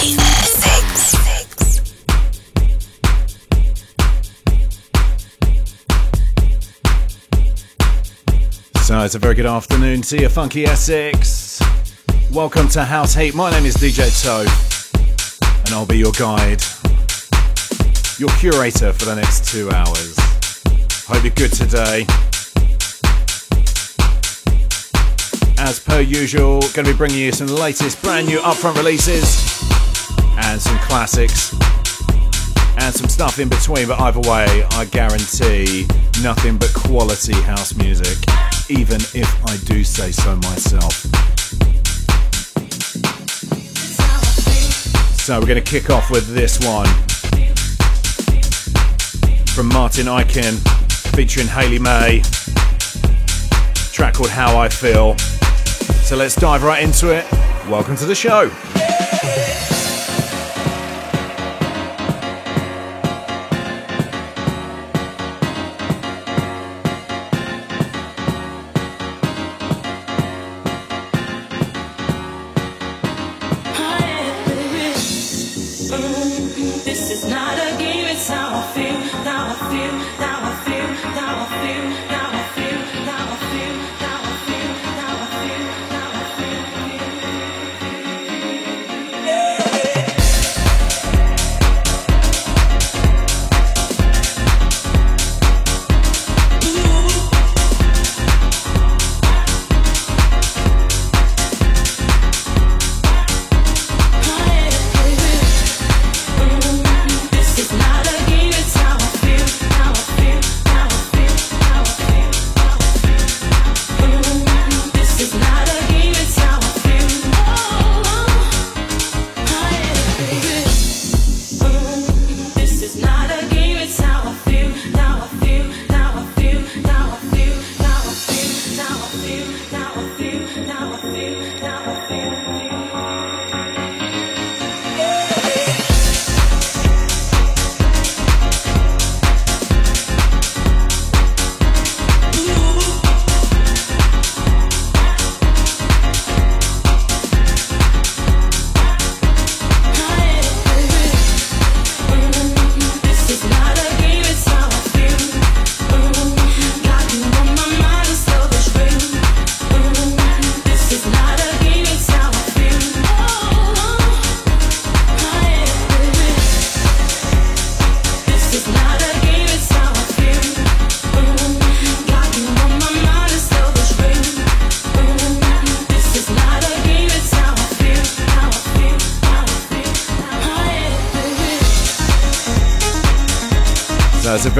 So it's a very good afternoon to you, Funky Essex. Welcome to House Heat. My name is DJ Toe, and I'll be your guide, your curator for the next two hours. Hope you're good today. As per usual, going to be bringing you some latest brand new upfront releases and some classics and some stuff in between, but either way, I guarantee nothing but quality house music even if I do say so myself. So we're going to kick off with this one from Martin Ikin featuring Hayley May. Track called How I Feel. So let's dive right into it. Welcome to the show.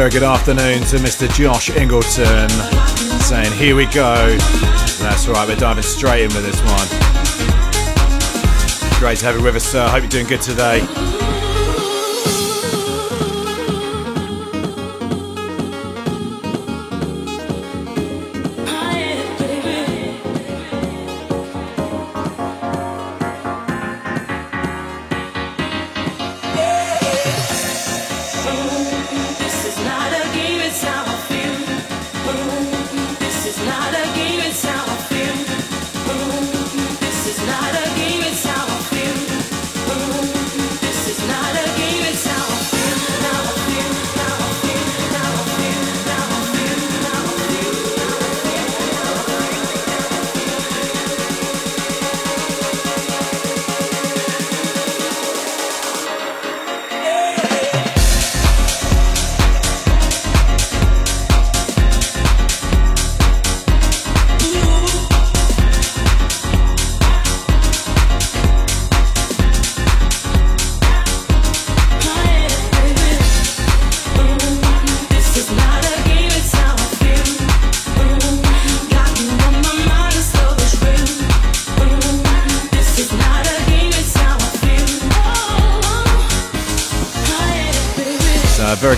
Very good afternoon to Mr. Josh Ingleton saying, Here we go. That's right, we're diving straight in with this one. Great to have you with us, sir. Hope you're doing good today.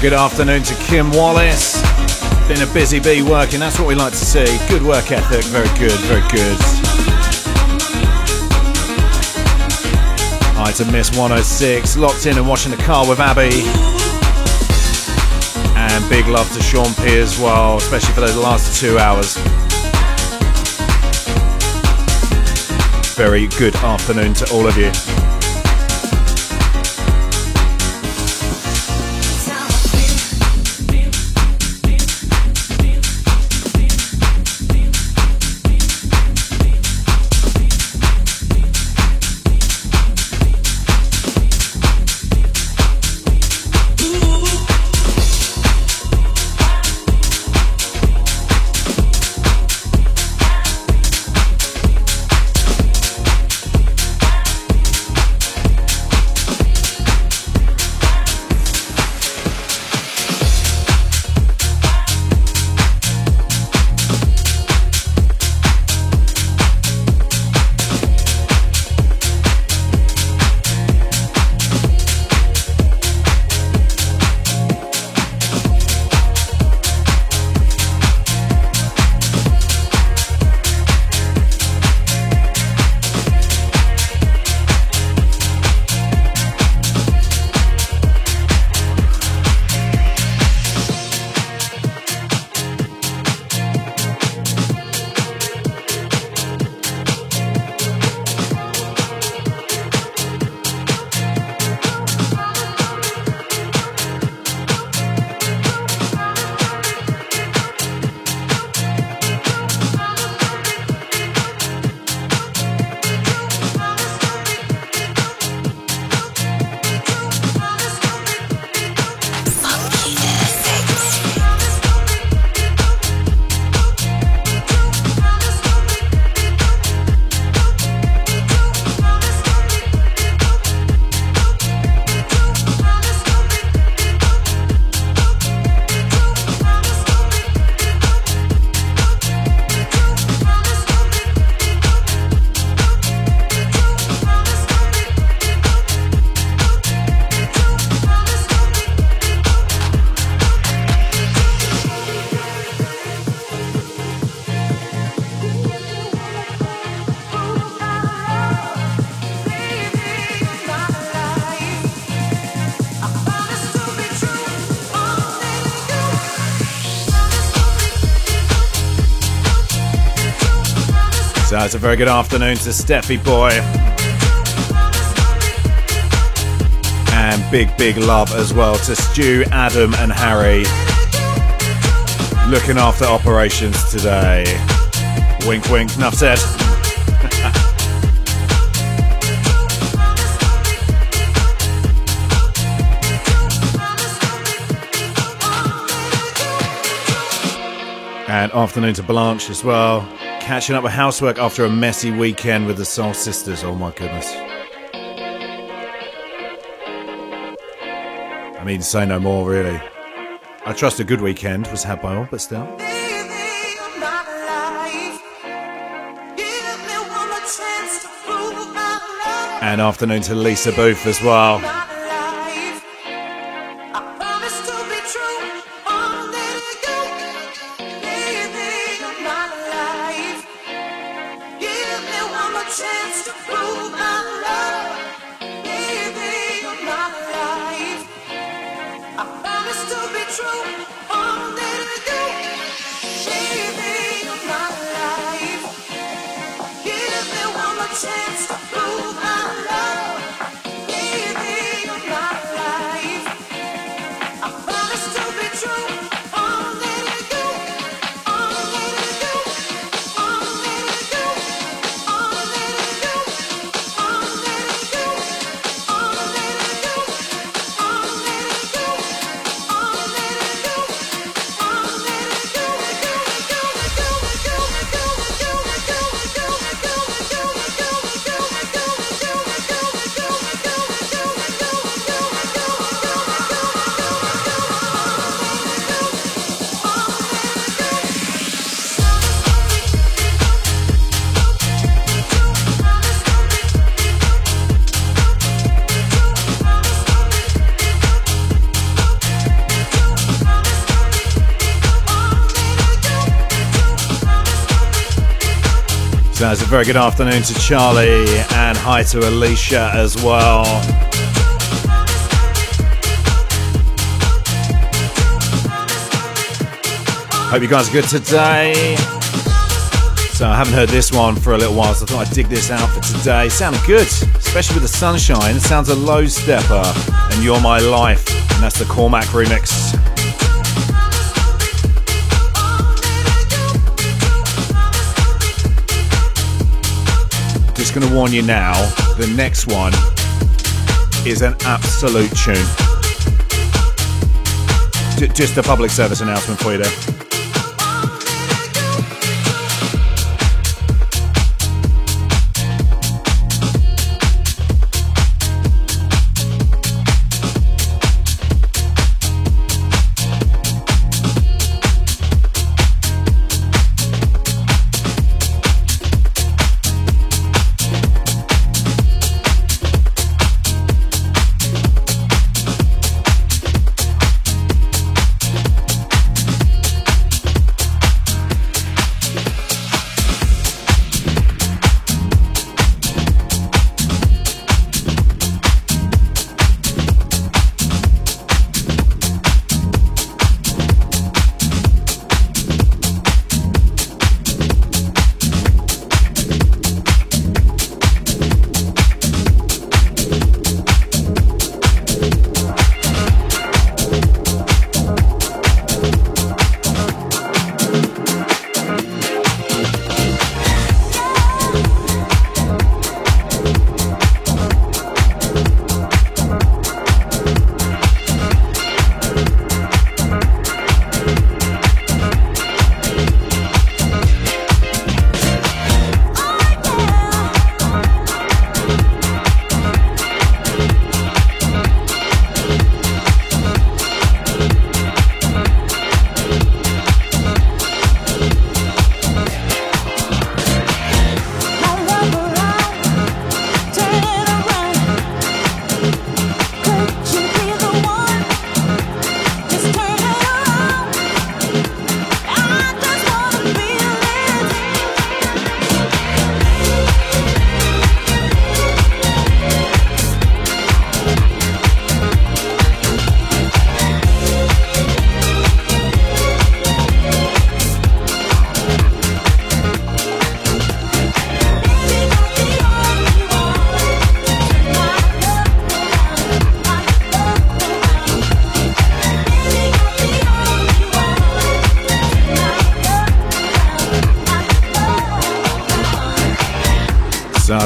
Good afternoon to Kim Wallace. Been a busy bee working, that's what we like to see. Good work ethic, very good, very good. Hi to Miss 106, locked in and watching the car with Abby. And big love to Sean P as well, especially for those last two hours. Very good afternoon to all of you. So it's a very good afternoon to Steffi Boy. And big, big love as well to Stu, Adam, and Harry. Looking after operations today. Wink, wink, enough said. and afternoon to Blanche as well. Catching up with housework after a messy weekend with the Soul Sisters. Oh my goodness. I mean, say no more, really. I trust a good weekend was had by all, but still. And afternoon to Lisa Booth as well. Very good afternoon to Charlie and hi to Alicia as well. Hope you guys are good today. So I haven't heard this one for a little while, so I thought I'd dig this out for today. Sounded good, especially with the sunshine. It sounds a Low Steppa, and You're My Life, and that's the Cormac remix. Just going to warn you now the next one is an absolute tune. just a public service announcement for you there.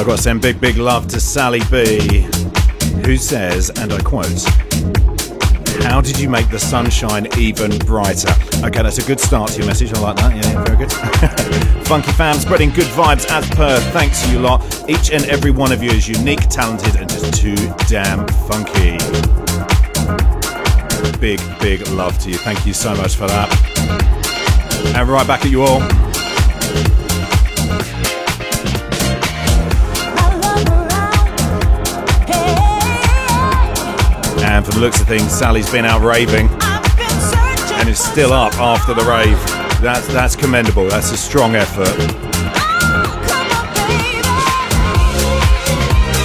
Got to send big, big love to Sally B, who says, and I quote, How did you make the sunshine even brighter? Okay, that's a good start to your message. I like that. Yeah, very good. Funky fam, spreading good vibes as per. Thanks you lot. Each and every one of you is unique, talented, and just too damn funky. Big, big love to you. Thank you so much for that. And right back at you all. And for the looks of things, Sally's been out raving and is still up after the rave. That's that's commendable. That's a strong effort.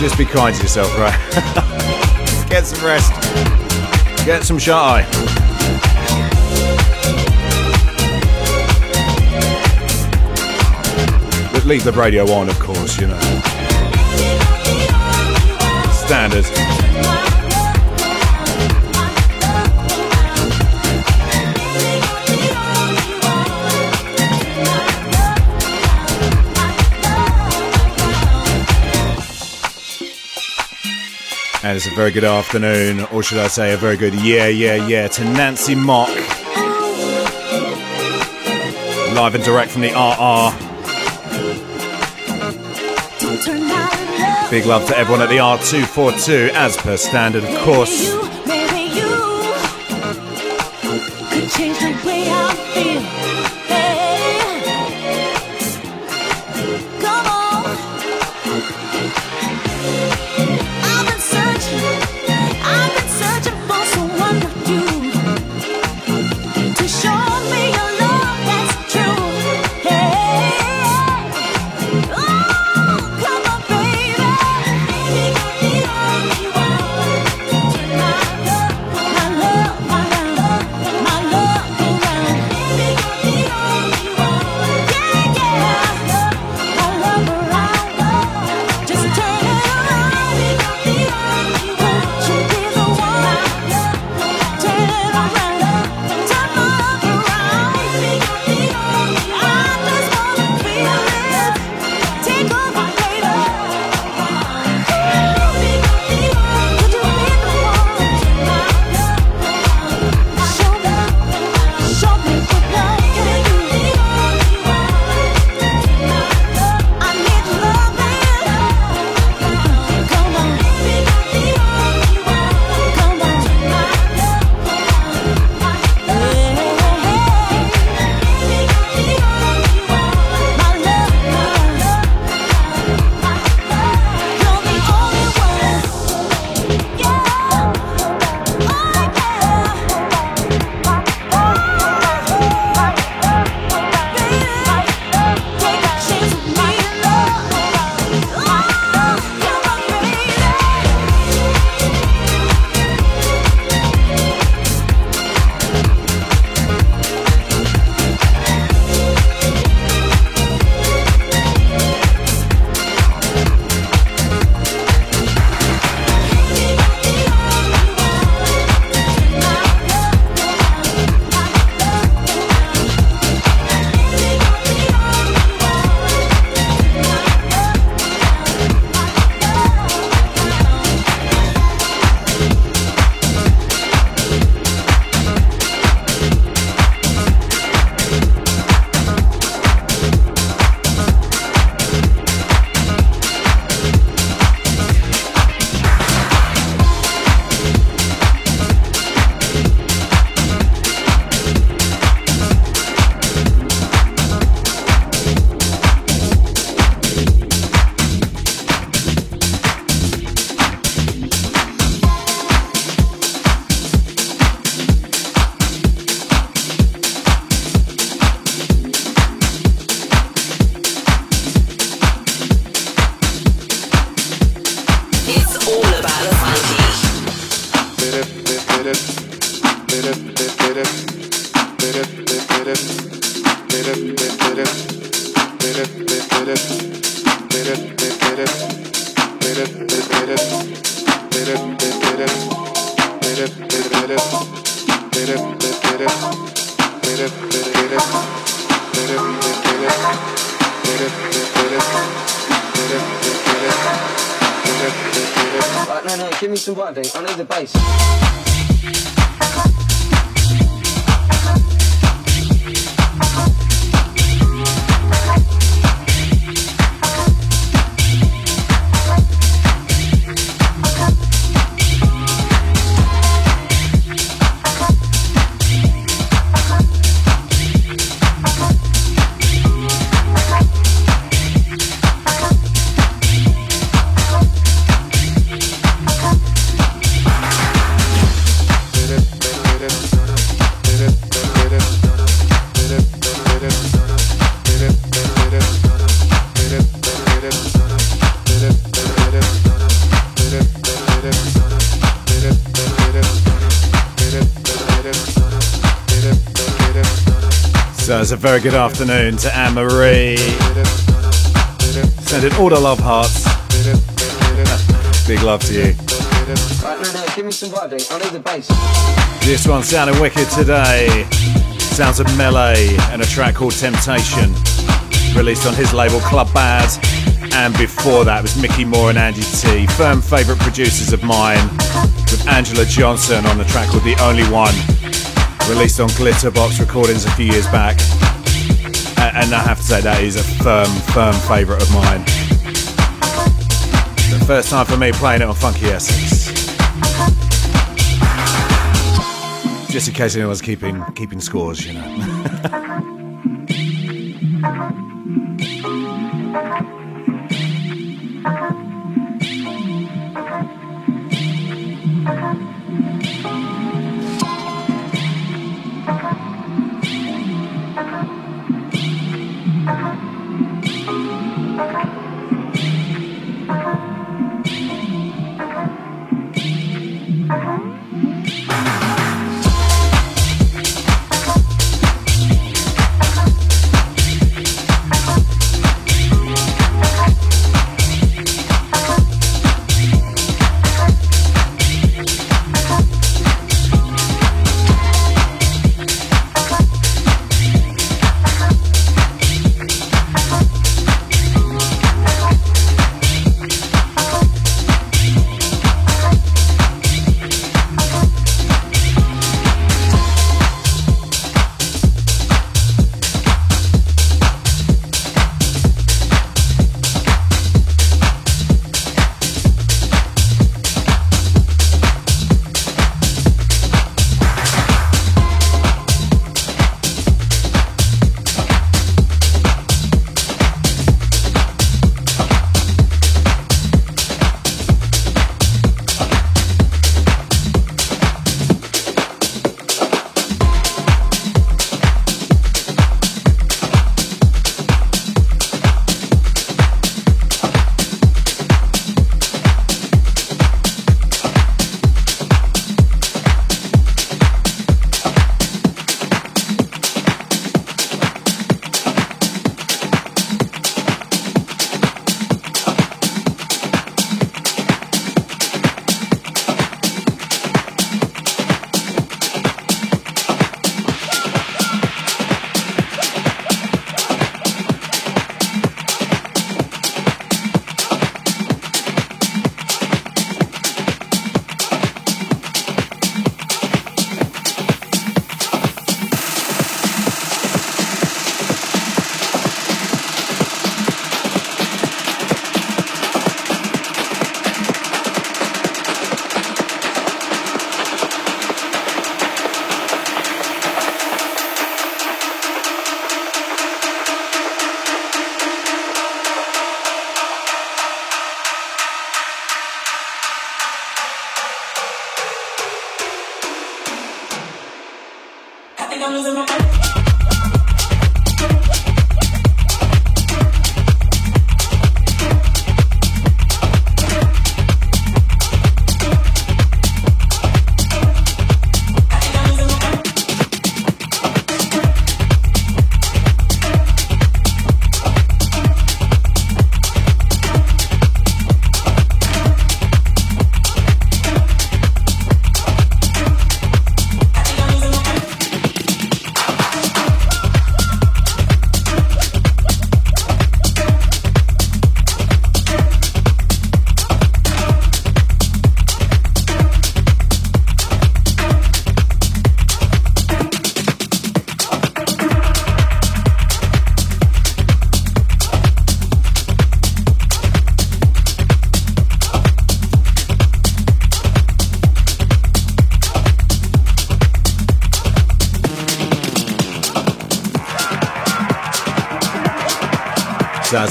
Just be kind to yourself, right? Get some rest. Get some shut eye. But leave the radio on, of course, you know. Standard. And it's a very good afternoon, or should I say, a very good yeah, yeah, yeah to Nancy Mock. Live and direct from the RR. Big love to everyone at the R242, as per standard, of course. Tonight very good afternoon to Anne Marie. Sending all the love hearts. Big love to you. Right, no, no, give me some. I need the bass. This one sounding wicked today. Sounds of Melee and a track called Temptation, released on his label Club Bad. And before that was Micky More and Andy Tee, firm favourite producers of mine, with Angela Johnson on the track called The Only One, released on Glitterbox Recordings a few years back. And I have to say that is a firm, firm favourite of mine. The first time for me playing it on Funky Essex. Just in case anyone's keeping keeping scores, you know.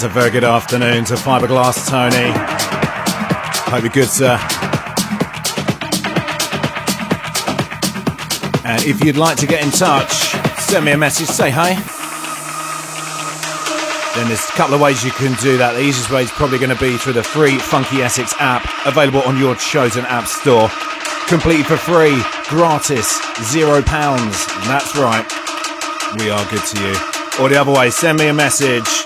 a very good afternoon to Fiberglass Tony. Hope you're good, sir. And if you'd like to get in touch, send me a message, say hi. Then there's a couple of ways you can do that. The easiest way is probably going to be through the free Funky Essex app, available on your chosen app store. Completely for free, gratis, zero pounds. That's right. We are good to you. Or the other way, send me a message.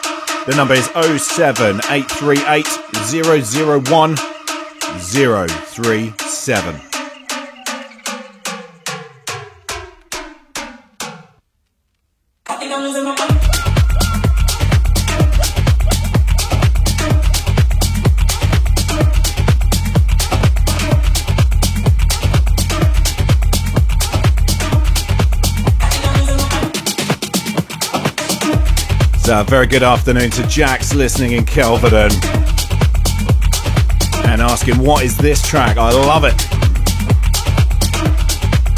The number is 07838 001 037. So, very good afternoon to Jax listening in Kelvedon and asking, What is this track? I love it.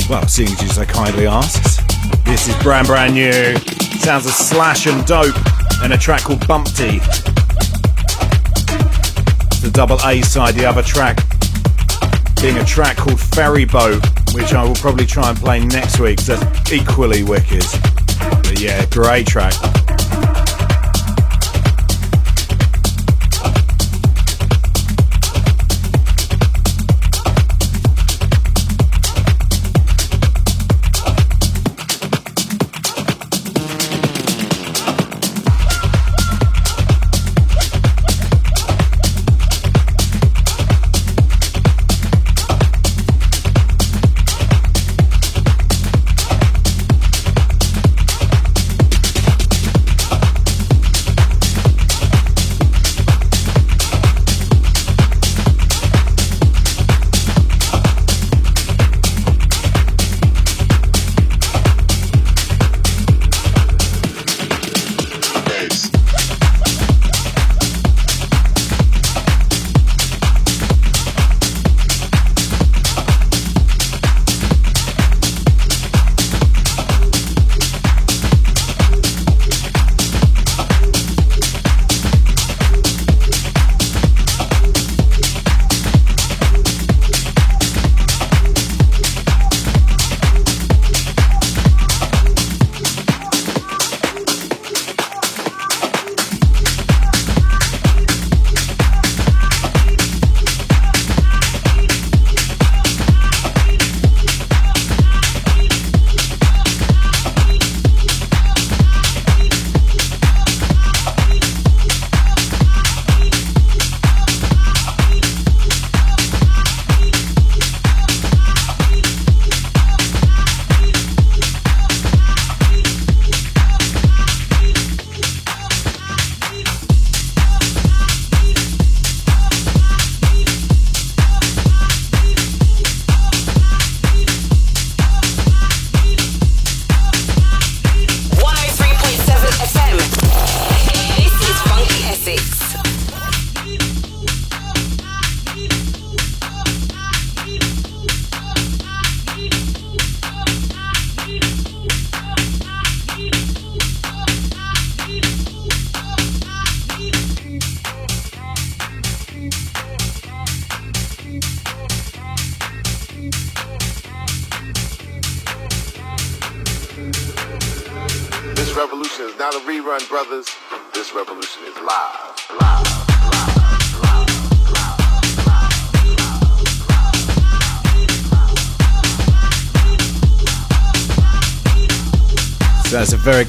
Well, seeing as you so kindly asks, this is brand brand new. Sounds of Slash and Dope and a track called Bumpty. The double A side, the other track being a track called Ferry Boat, which I will probably try and play next week, so that's equally wicked. But yeah, great track.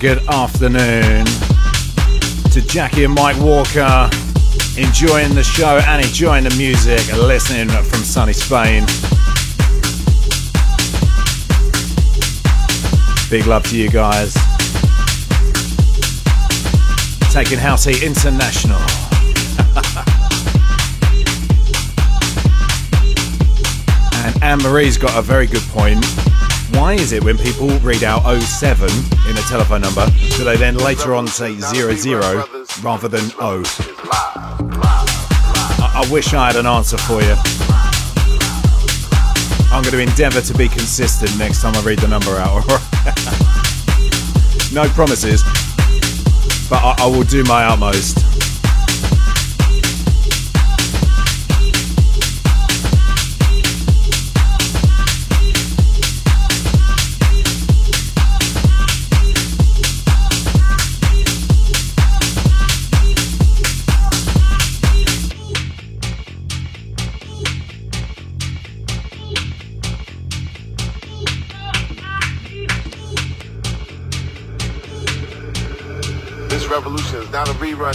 Good afternoon to Jackie and Mike Walker, enjoying the show and enjoying the music, and listening from sunny Spain. Big love to you guys. Taking House Heat International. and Anne Marie's got a very good point why is it when people read out 07 in a telephone number, do they then later on say 00 rather than O? I, I wish I had an answer for you. I'm going to endeavour to be consistent next time I read the number out. no promises, but I, I will do my utmost.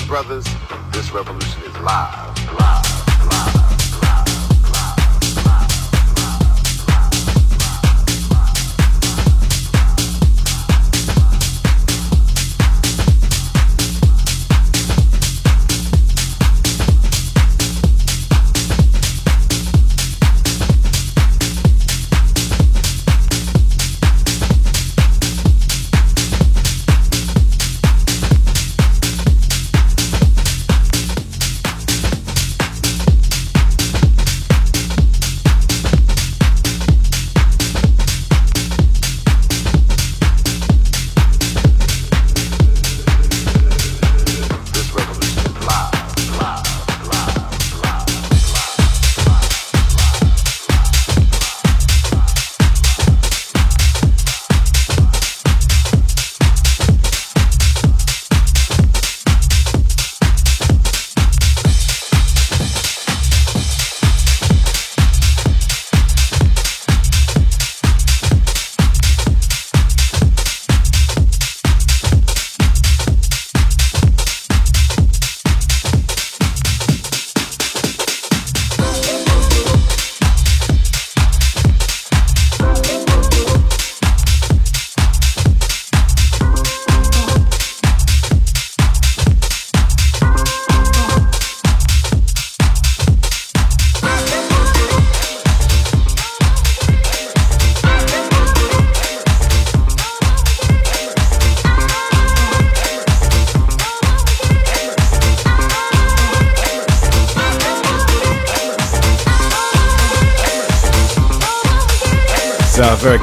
Brothers. This revolution is live.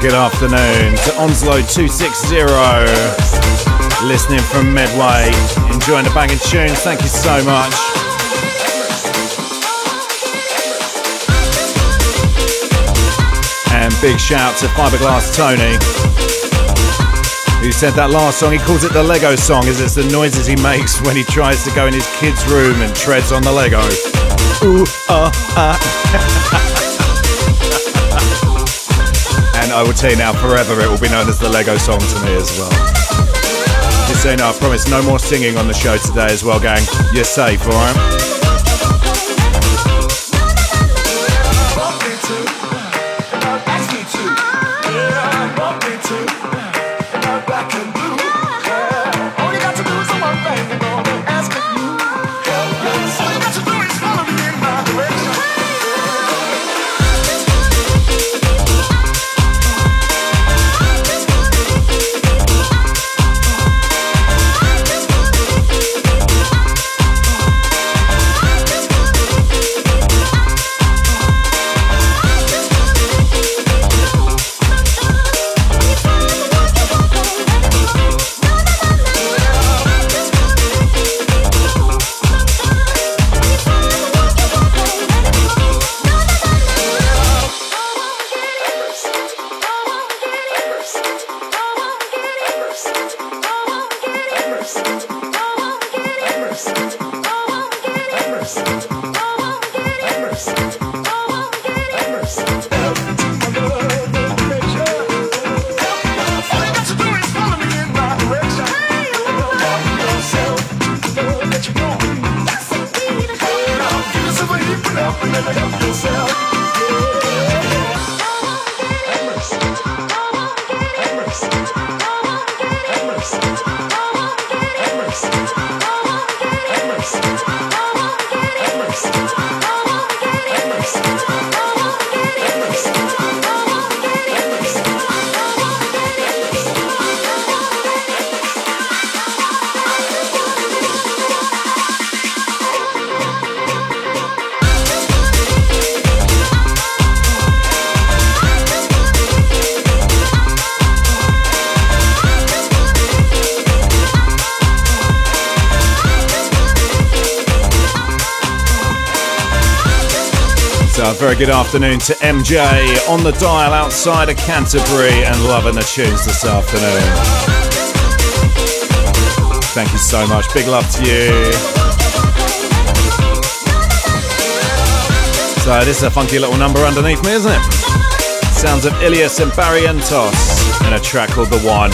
Good afternoon to Onslow 260. Listening from Medway, enjoying the banging tunes. Thank you so much. And big shout to Fiberglass Tony, who said that last song. He calls it the Lego song, as it's the noises he makes when he tries to go in his kid's room and treads on the Lego. Ooh, ah, ah. and I will tell you now, forever it will be known as the Lego song to me as well. Just saying, I promise no more singing on the show today as well, gang. You're safe, alright? Good afternoon to MJ on the dial outside of Canterbury and loving the tunes this afternoon. Thank you so much. Big love to you. So, this is a funky little number underneath me, isn't it? Sounds of Illyus and Barrientos and a track called The One.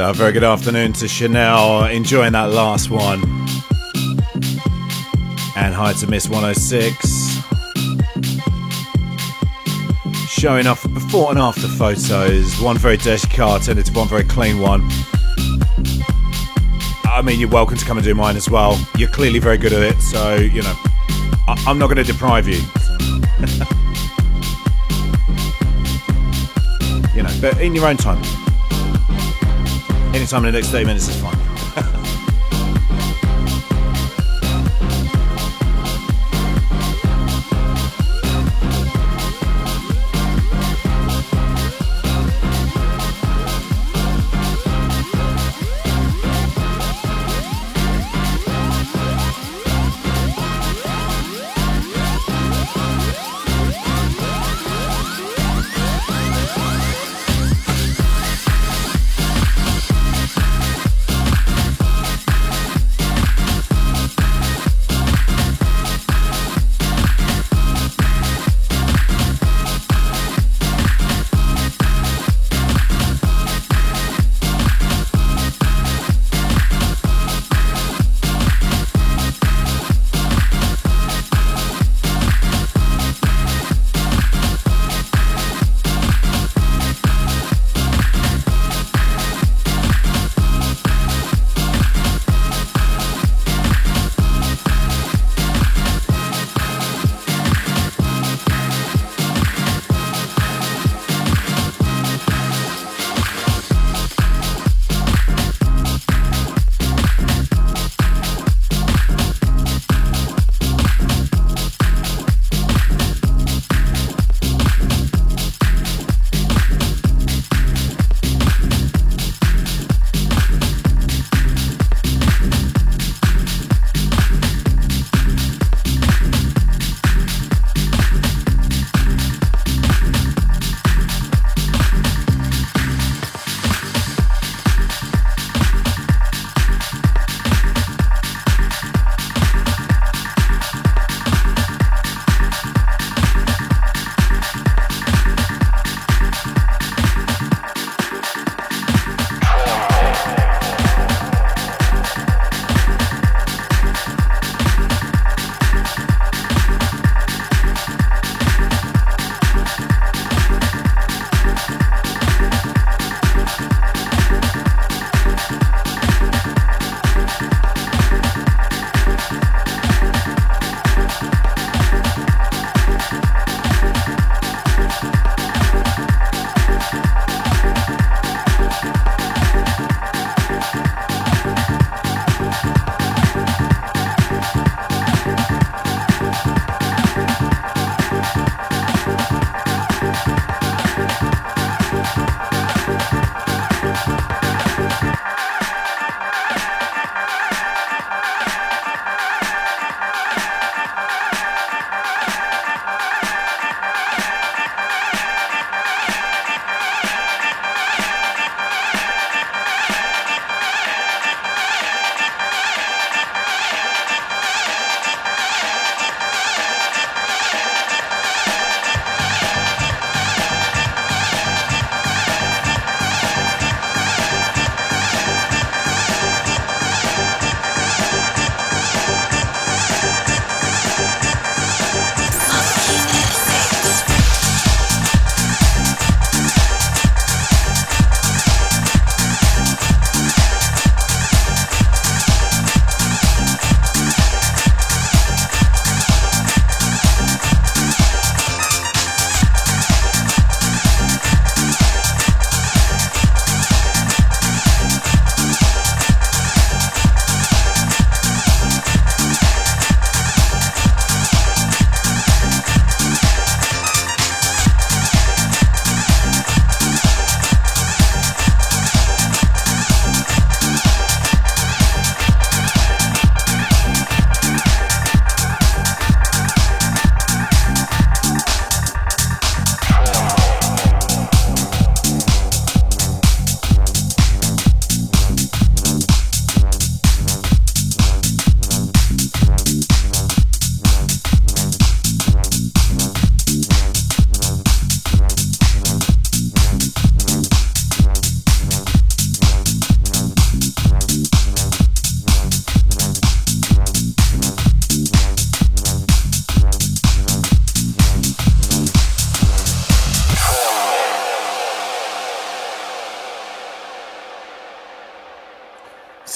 Uh, very good afternoon to Chanel, enjoying that last one. And hi to Miss 106. Showing off before and after photos. One very dirty car turned into one very clean one. I mean, you're welcome to come and do mine as well. You're clearly very good at it, so, you know, I- am not going to deprive you. you know, but in your own time. Anytime in the next 30 minutes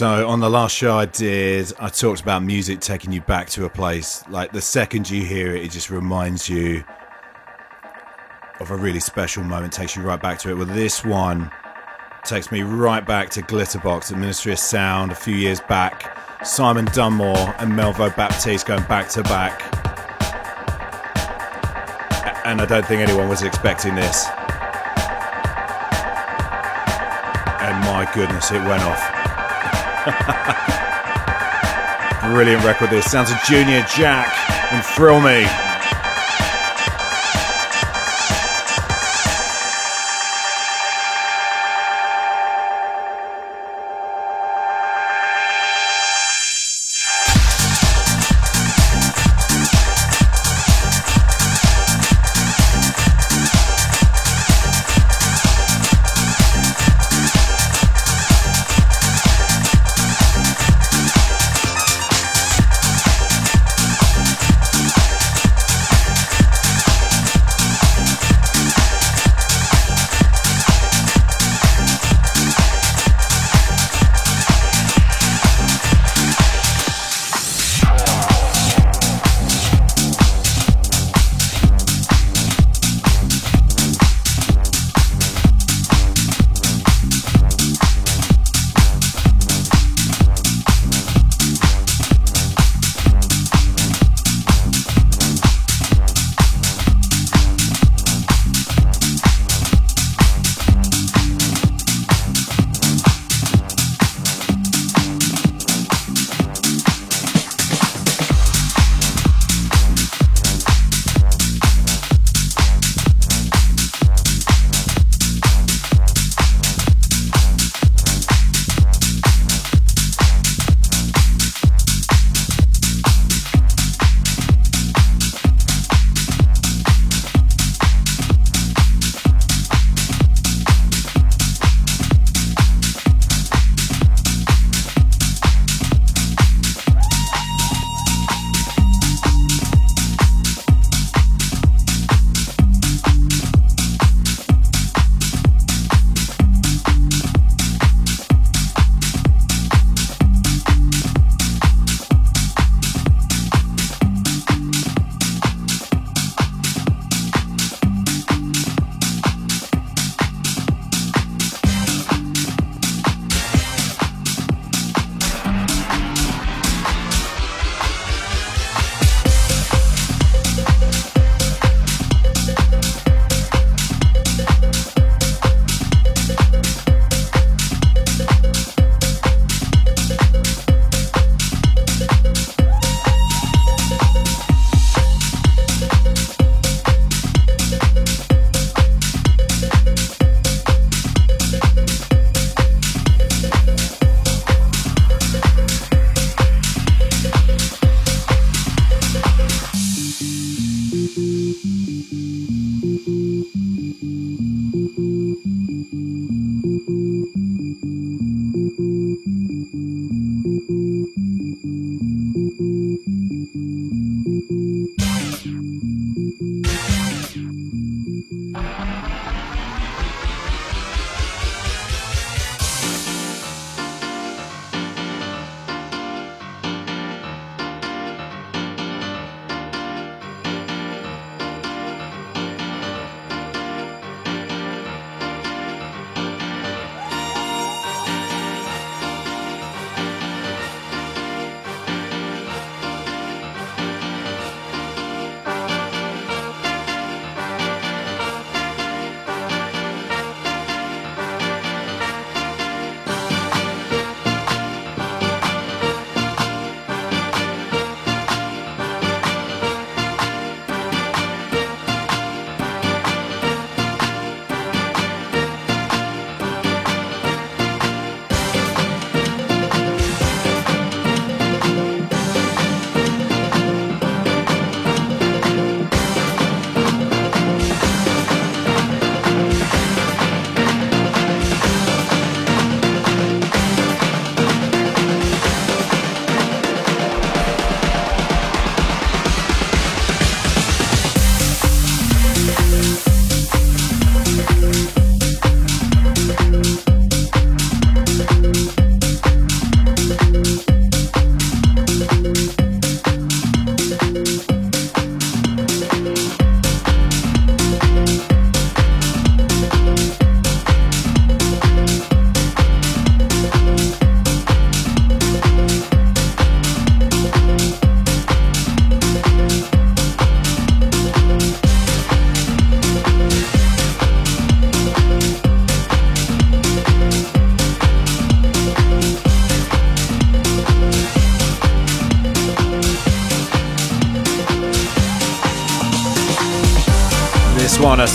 So on the last show I did, I talked about music taking you back to a place. Like the second you hear it, it just reminds you of a really special moment, takes you right back to it. Well, this one takes me right back to Glitterbox at Ministry of Sound a few years back. Simon Dunmore and Melvo Baptiste going back to back. And I don't think anyone was expecting this. And my goodness, it went off. Brilliant record this. Sounds of Junior Jack and Thrill Me.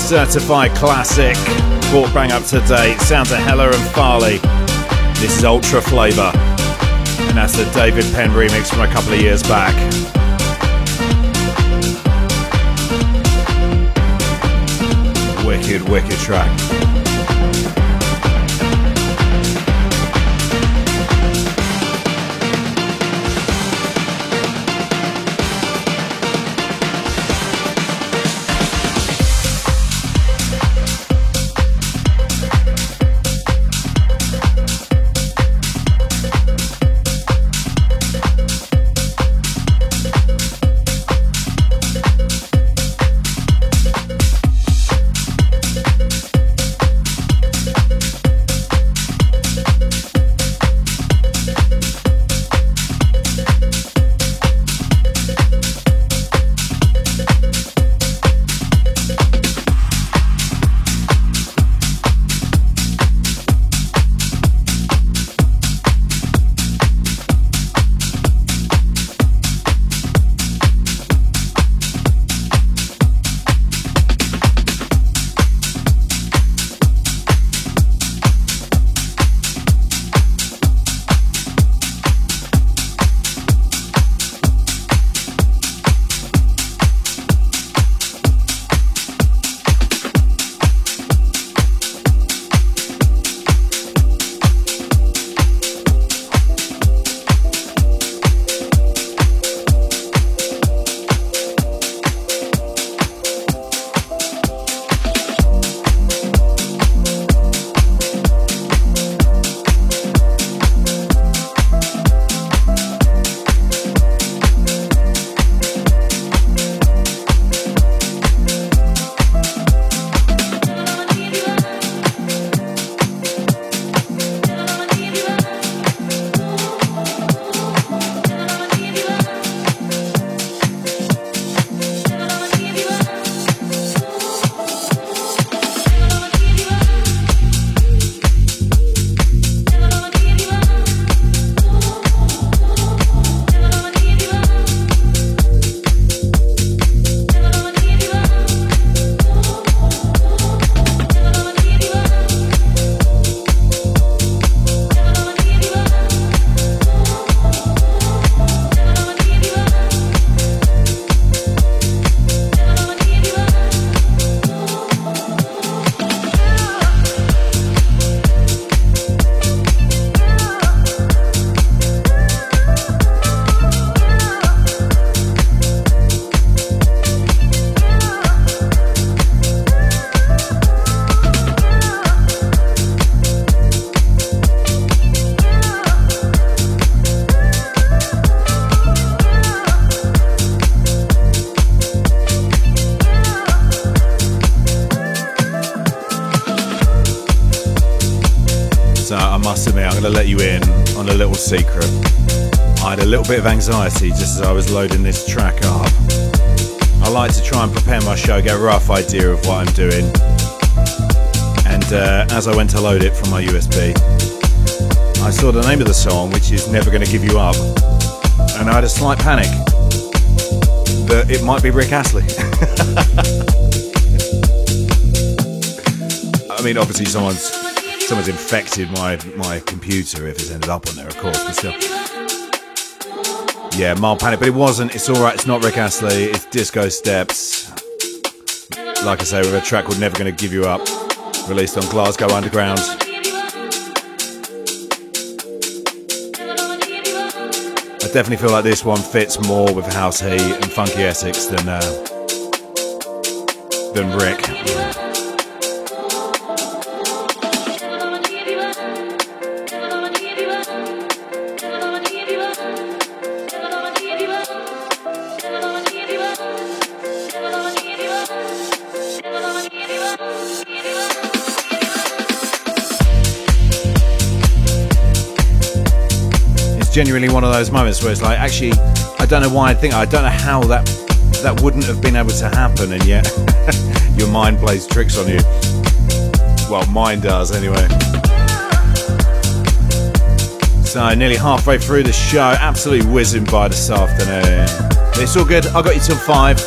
Certified classic, brought bang up to date. Sounds of Heller and Farley. This is Ultra Flava, and that's the David Penn remix from a couple of years back. Wicked, wicked track. Little bit of anxiety just as I was loading this track up. I like to try and prepare my show, get a rough idea of what I'm doing. And uh, as I went to load it from my USB, I saw the name of the song, which is Never Gonna Give You Up. And I had a slight panic that it might be Rick Astley. I mean, obviously, someone's someone's infected my my computer if it's ended up on there, of course. But still, yeah, mild panic, but it wasn't. It's all right. It's not Rick Astley. It's Disco Steps. Like I say, with a track called "Never Gonna Give You Up," released on Glasgow Underground. I definitely feel like this one fits more with House Heat and Funky Essex than uh, than Rick. Genuinely one of those moments where it's like, actually, I don't know why I think I don't know how that that wouldn't have been able to happen, and yet your mind plays tricks on you. Well, mine does anyway. So nearly halfway through the show, absolutely whizzing by this afternoon. It's all good. I got you till five.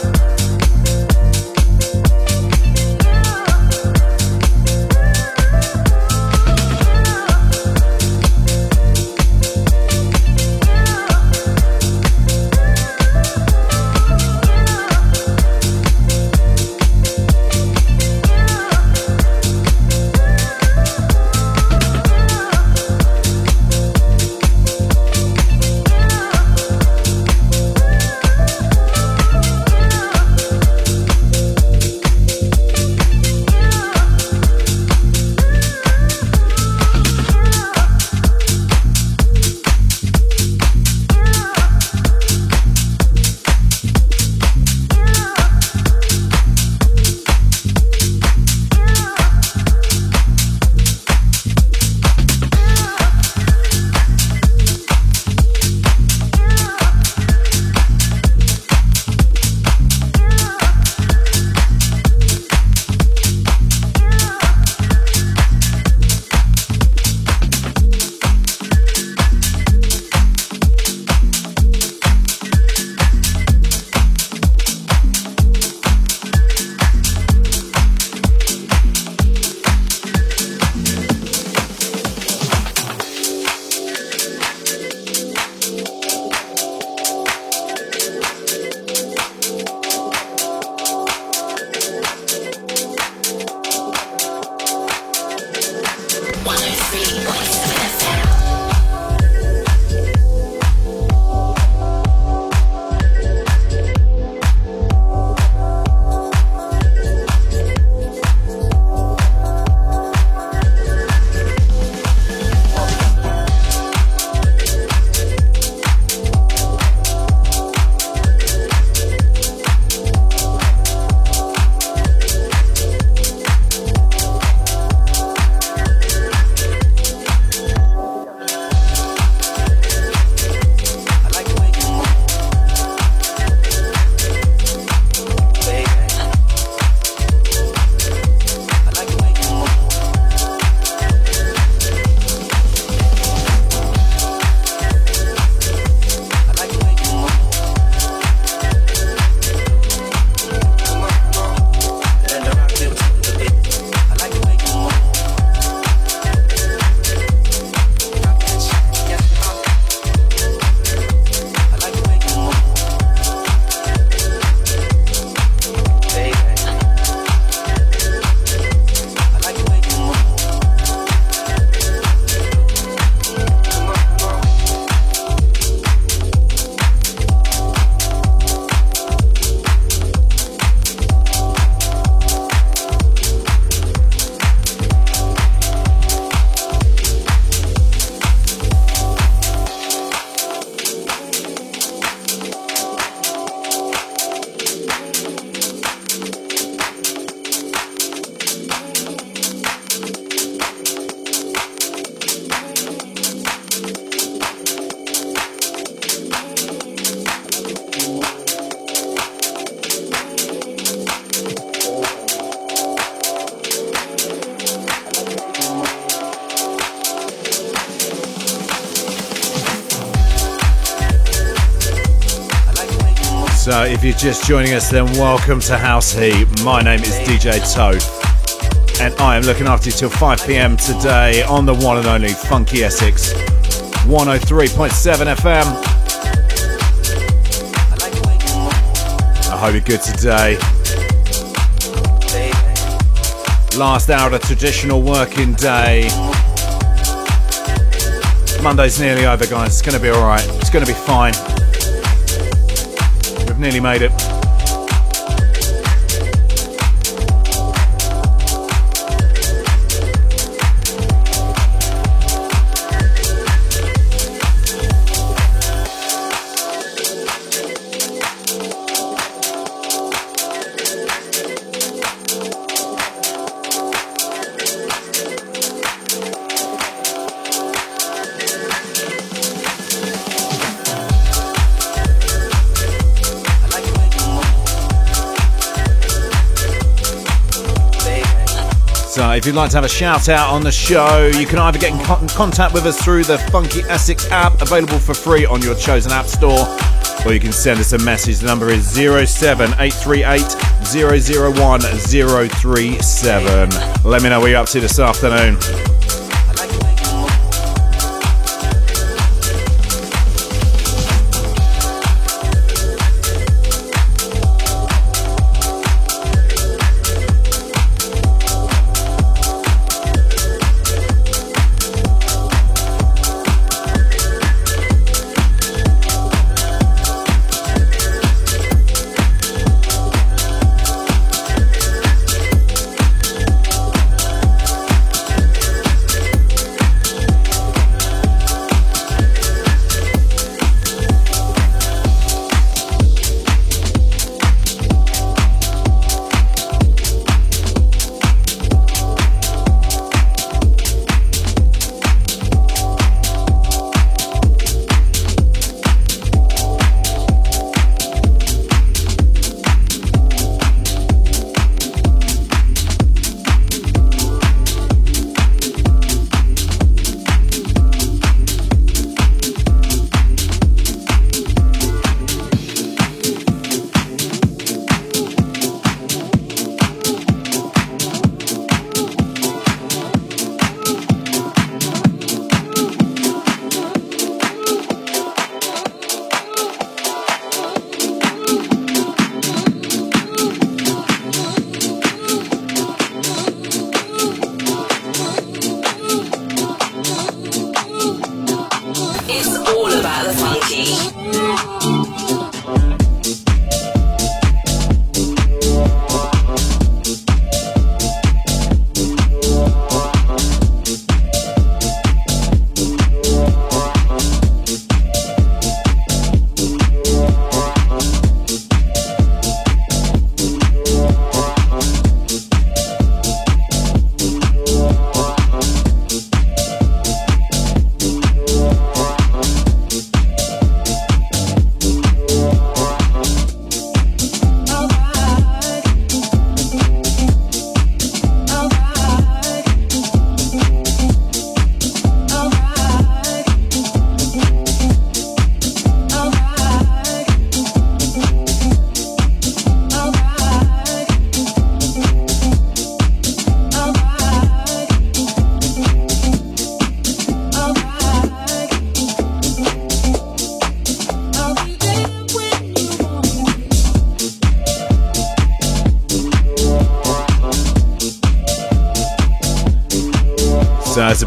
Just joining us, then welcome to House Heat. My name is DJ Toad, and I am looking after you till 5 pm today on the one and only Funky Essex 103.7 FM. I hope you're good today. Last hour of the traditional working day. Monday's nearly over, guys. It's going to be alright. It's going to be fine nearly made it. If you'd like to have a shout out on the show, you can either get in contact with us through the Funky Essex app, available for free on your chosen app store, or you can send us a message. The number is 07838 001 037. Let me know what you're up to this afternoon.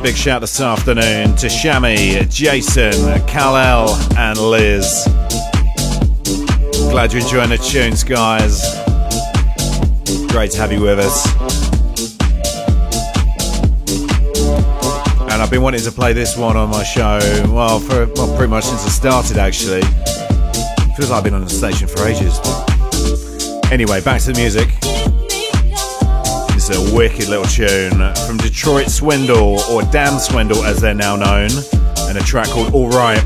Big shout this afternoon to Shami, Jason, Kal-El, and Liz. Glad you're enjoying the tunes, guys. Great to have you with us. And I've been wanting to play this one on my show, well, for well, pretty much since I started, actually. Feels like I've been on the station for ages. Anyway, back to the music. It's a wicked little tune from Detroit Swindle, or Dam Swindle as they're now known, and a track called Alright.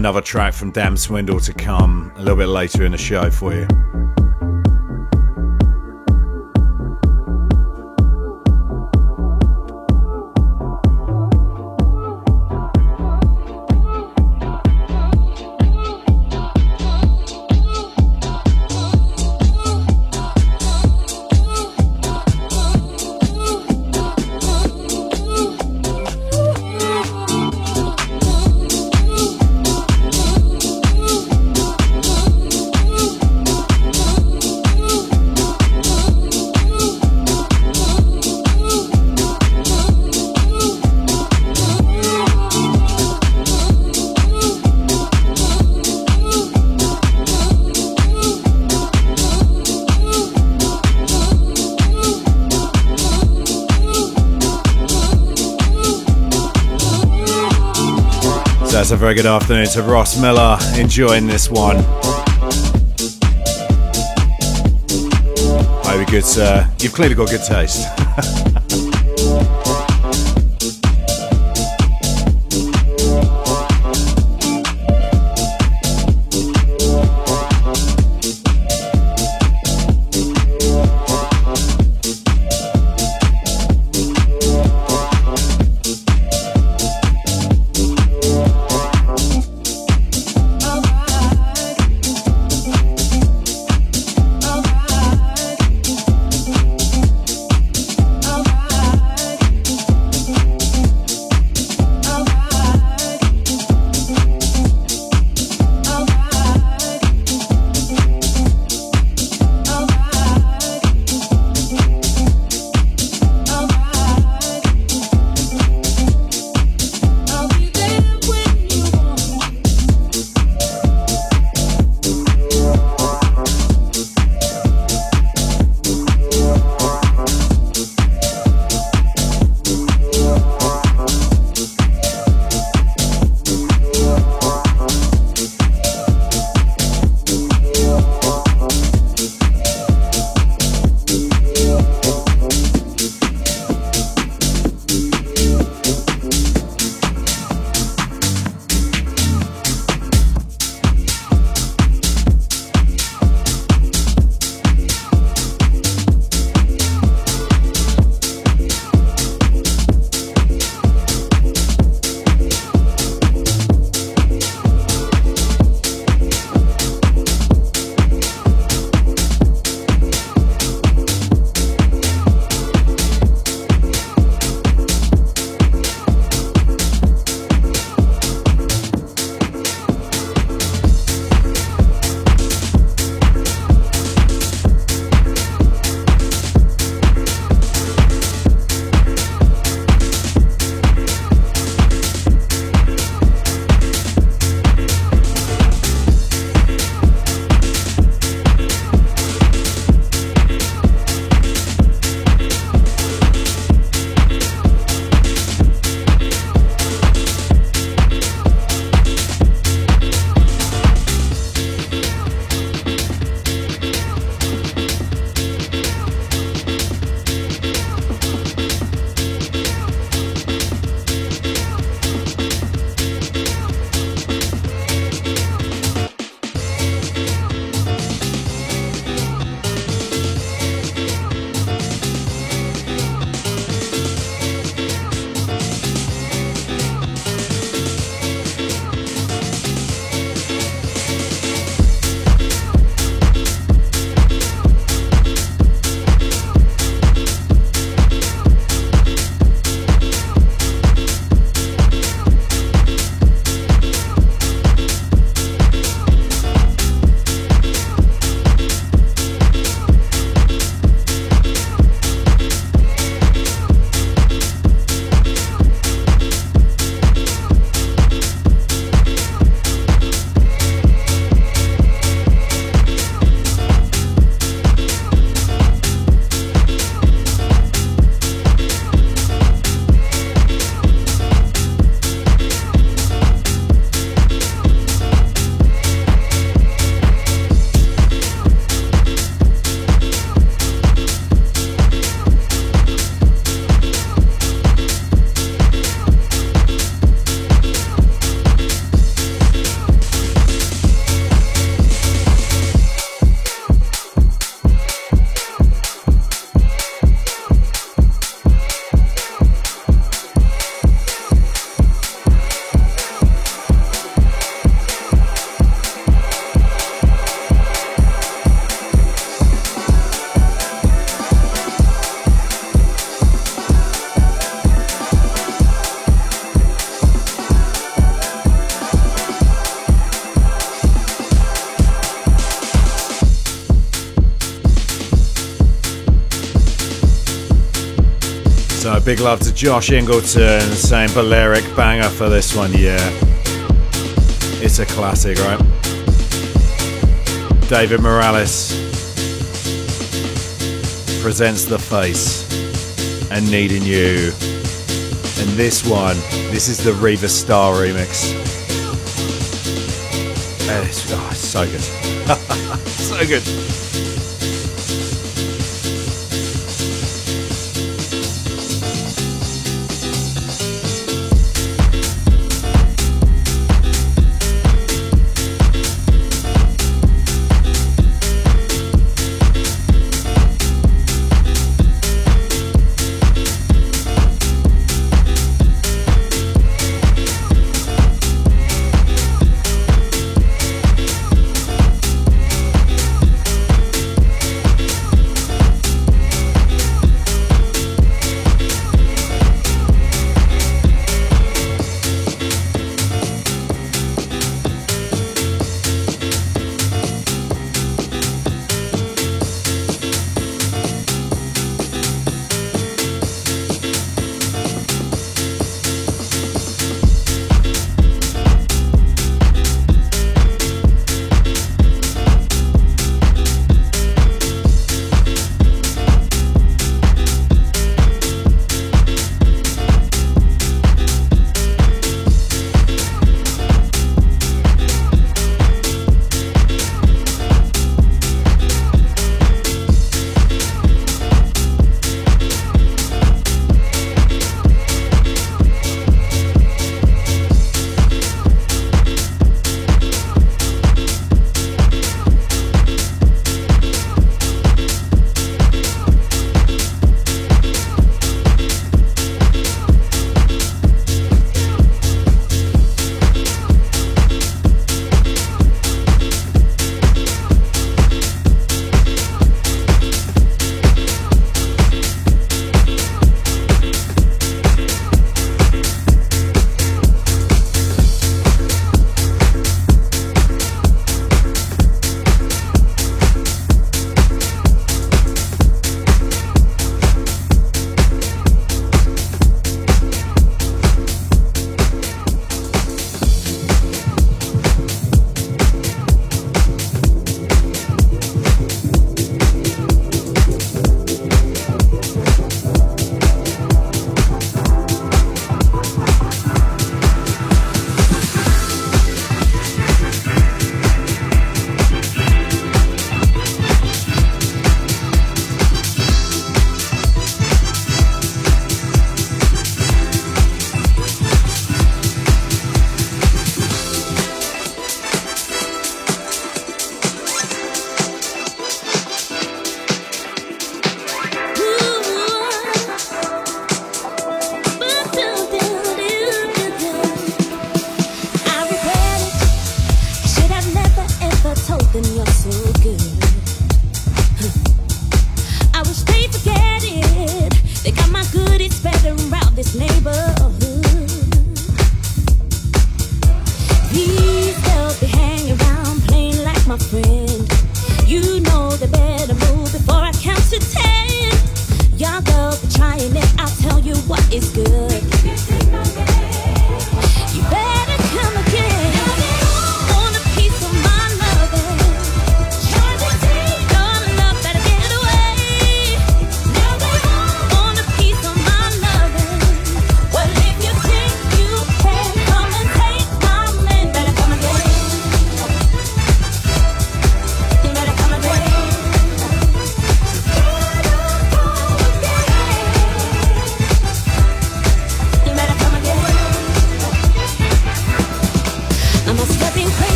Another track from Dam Swindle to come a little bit later in the show for you. Very good afternoon to Ross Miller enjoying this one. Hope good, sir. You've clearly got good taste. big love to Josh Ingleton saying Balearic banger for this one, yeah. It's a classic, right? David Morales presents The Face and Needing You. And this one, this is the Riva Starr remix. It's, oh, it's so good. so good.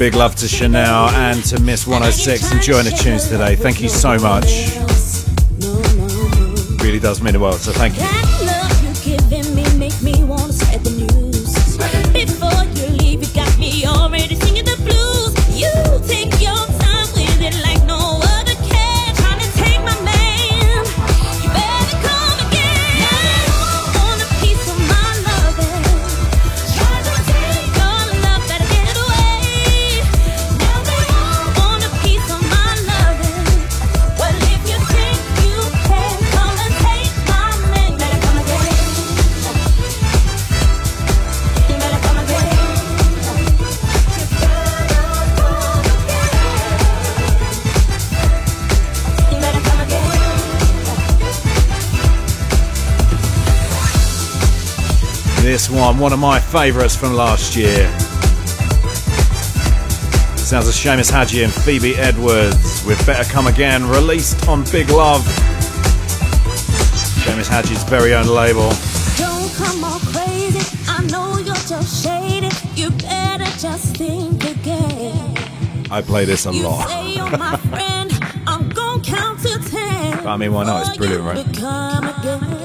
Big love to Chanel and to Miss 106 enjoying the tunes today. Thank you so much. Really does mean the world, so thank you. One, one of my favourites from last year. Sounds of Seamus Haji and Phoebe Edwards with Better Come Again, released on Big Love. Seamus Haji's very own label. Don't come all crazy, I know you're just shady. You better just think again. I play this a lot. say you're my friend, I'm gonna count to ten. I mean, why not? It's brilliant, right?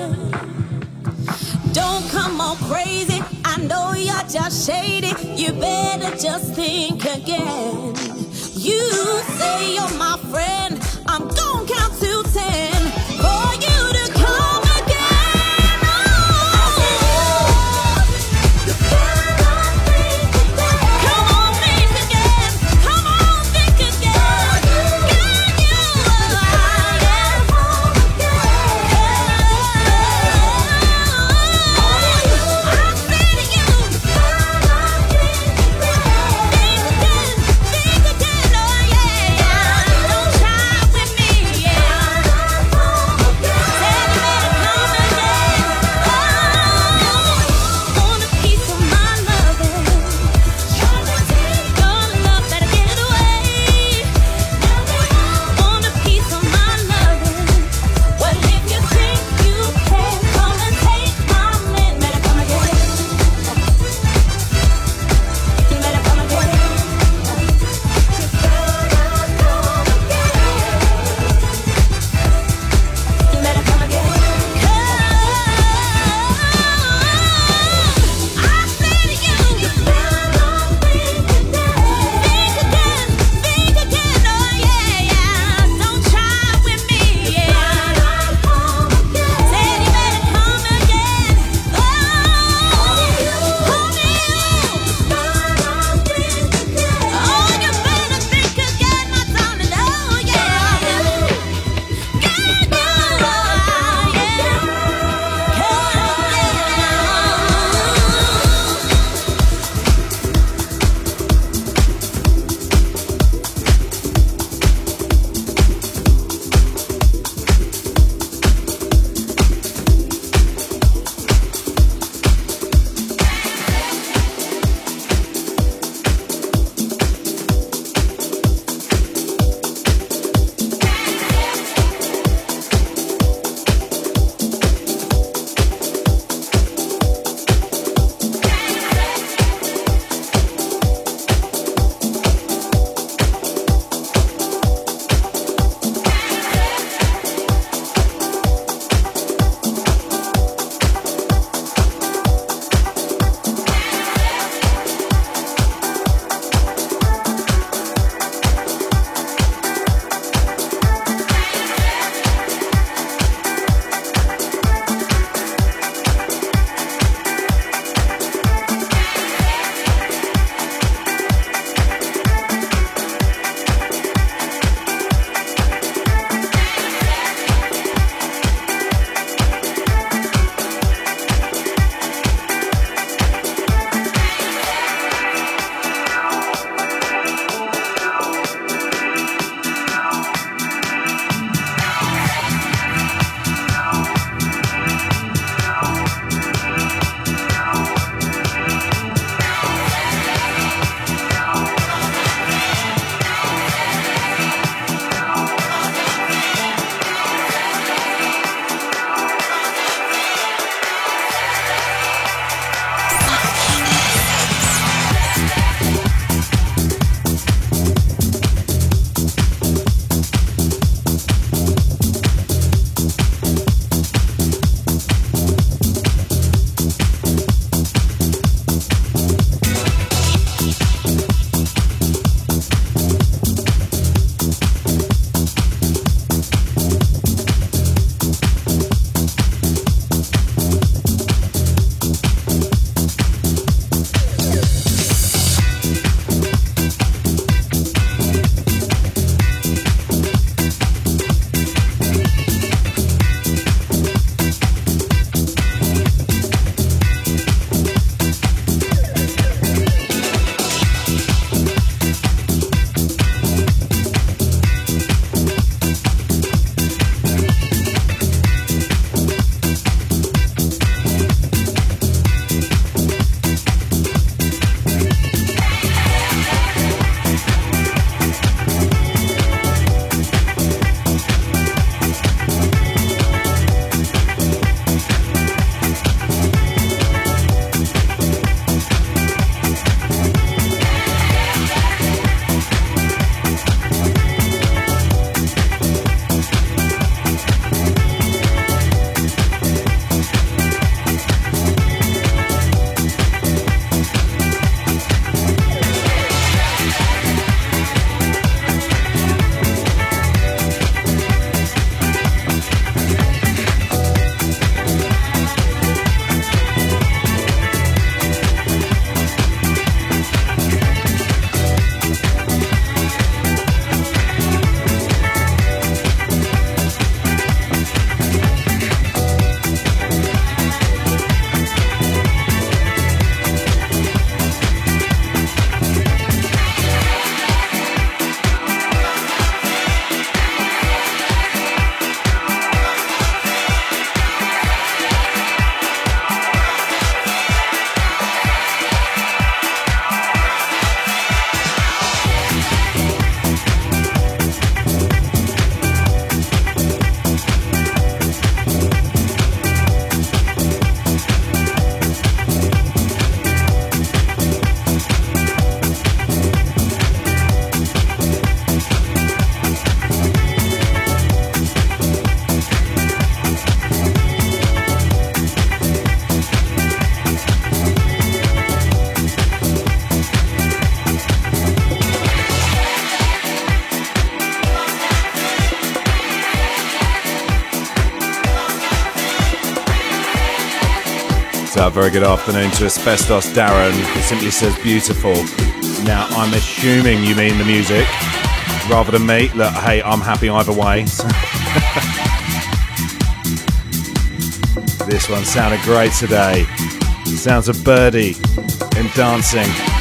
Crazy, I know you're just shady. You better just think again. You say you're my friend, I'm gonna count to ten very good afternoon to Asbestos Darren, who simply says beautiful. Now, I'm assuming you mean the music rather than me. Look, hey, I'm happy either way. this one sounded great today. Sounds of Birdee and dancing.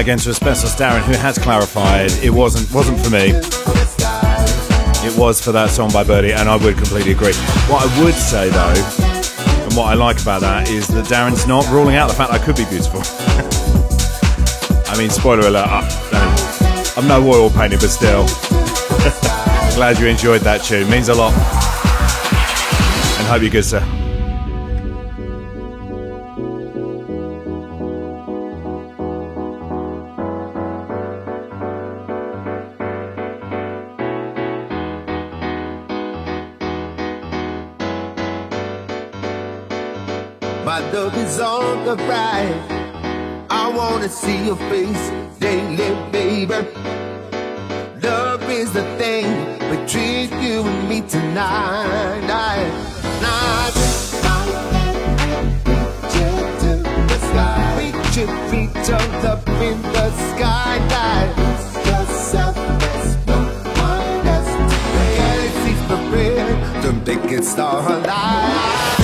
Hi again to Asbestos Darren, who has clarified it wasn't wasn't for me. It was for that song by Birdee, and I would completely agree. What I would say though, and what I like about that, is that Darren's not ruling out the fact I could be beautiful. I mean, spoiler alert, I'm no oil painter, but still. Glad you enjoyed that tune. Means a lot. And hope you're good, sir. See your face daily, baby. Love is the thing between you and me tonight. I, I, reach the sky. Reach up in the sky. Yourself, there's no one else to The galaxy's prepared to make it alive.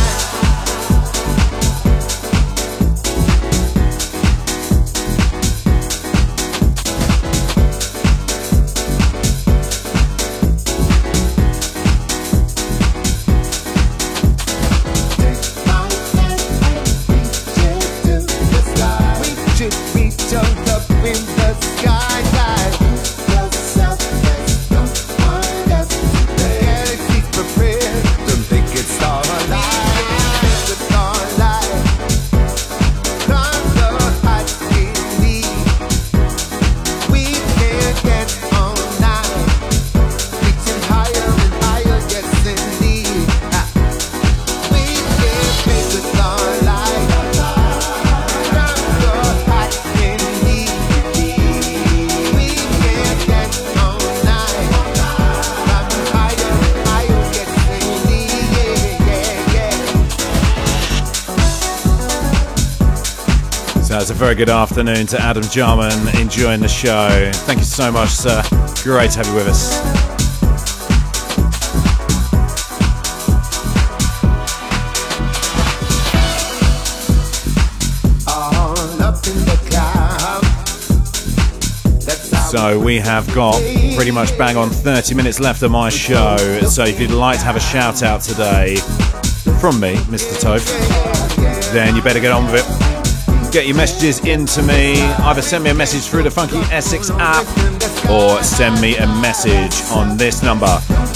Very good afternoon to Adam Jarman enjoying the show. Thank you so much, sir. Great to have you with us. So we have got pretty much bang on 30 minutes left of my show. So if you'd like to have a shout out today from me, Mr. Toph, then you better get on with it. Get your messages into me. Either send me a message through the Funky Essex app or send me a message on this number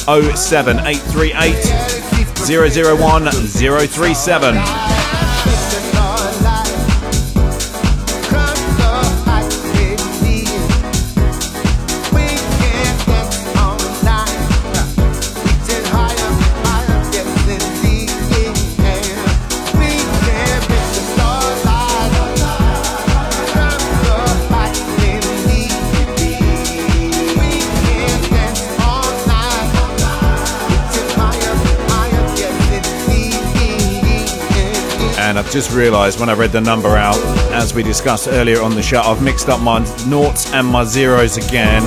07838 001 037. Just realised when I read the number out, as we discussed earlier on the show, I've mixed up my noughts and my zeros again.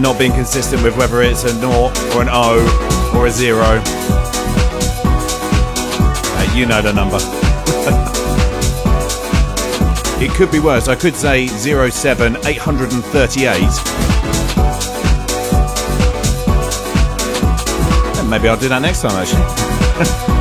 Not being consistent with whether it's a naught or an O or a zero. Uh, you know the number. it could be worse. I could say 07 838. maybe I'll do that next time actually.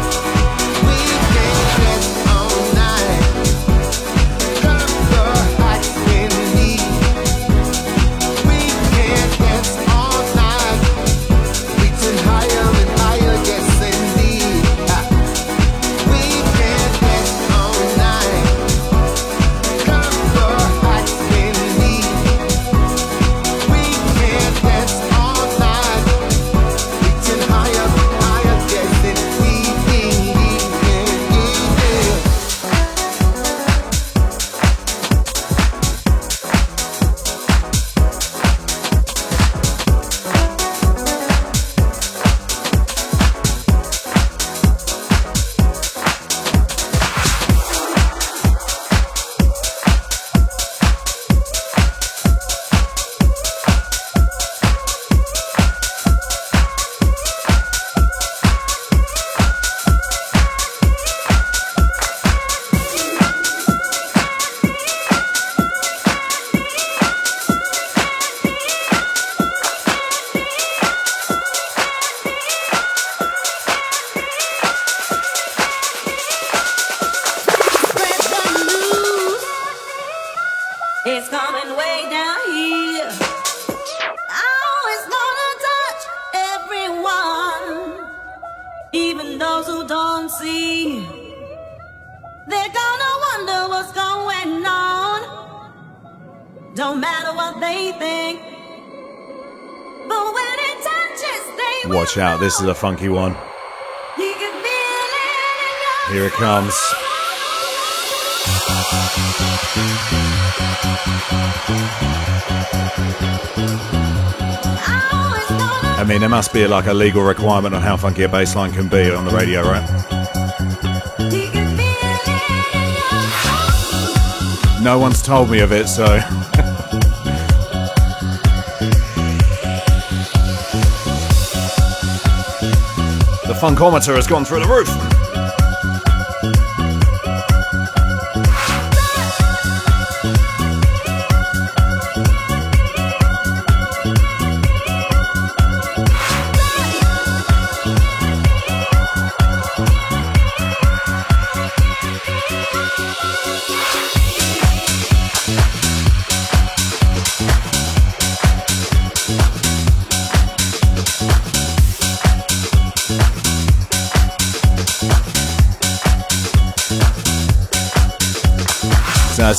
This is a funky one. Here it comes. I mean, there must be like a legal requirement on how funky a bass line can be on the radio, right? No one's told me of it, so. funkometer has gone through the roof.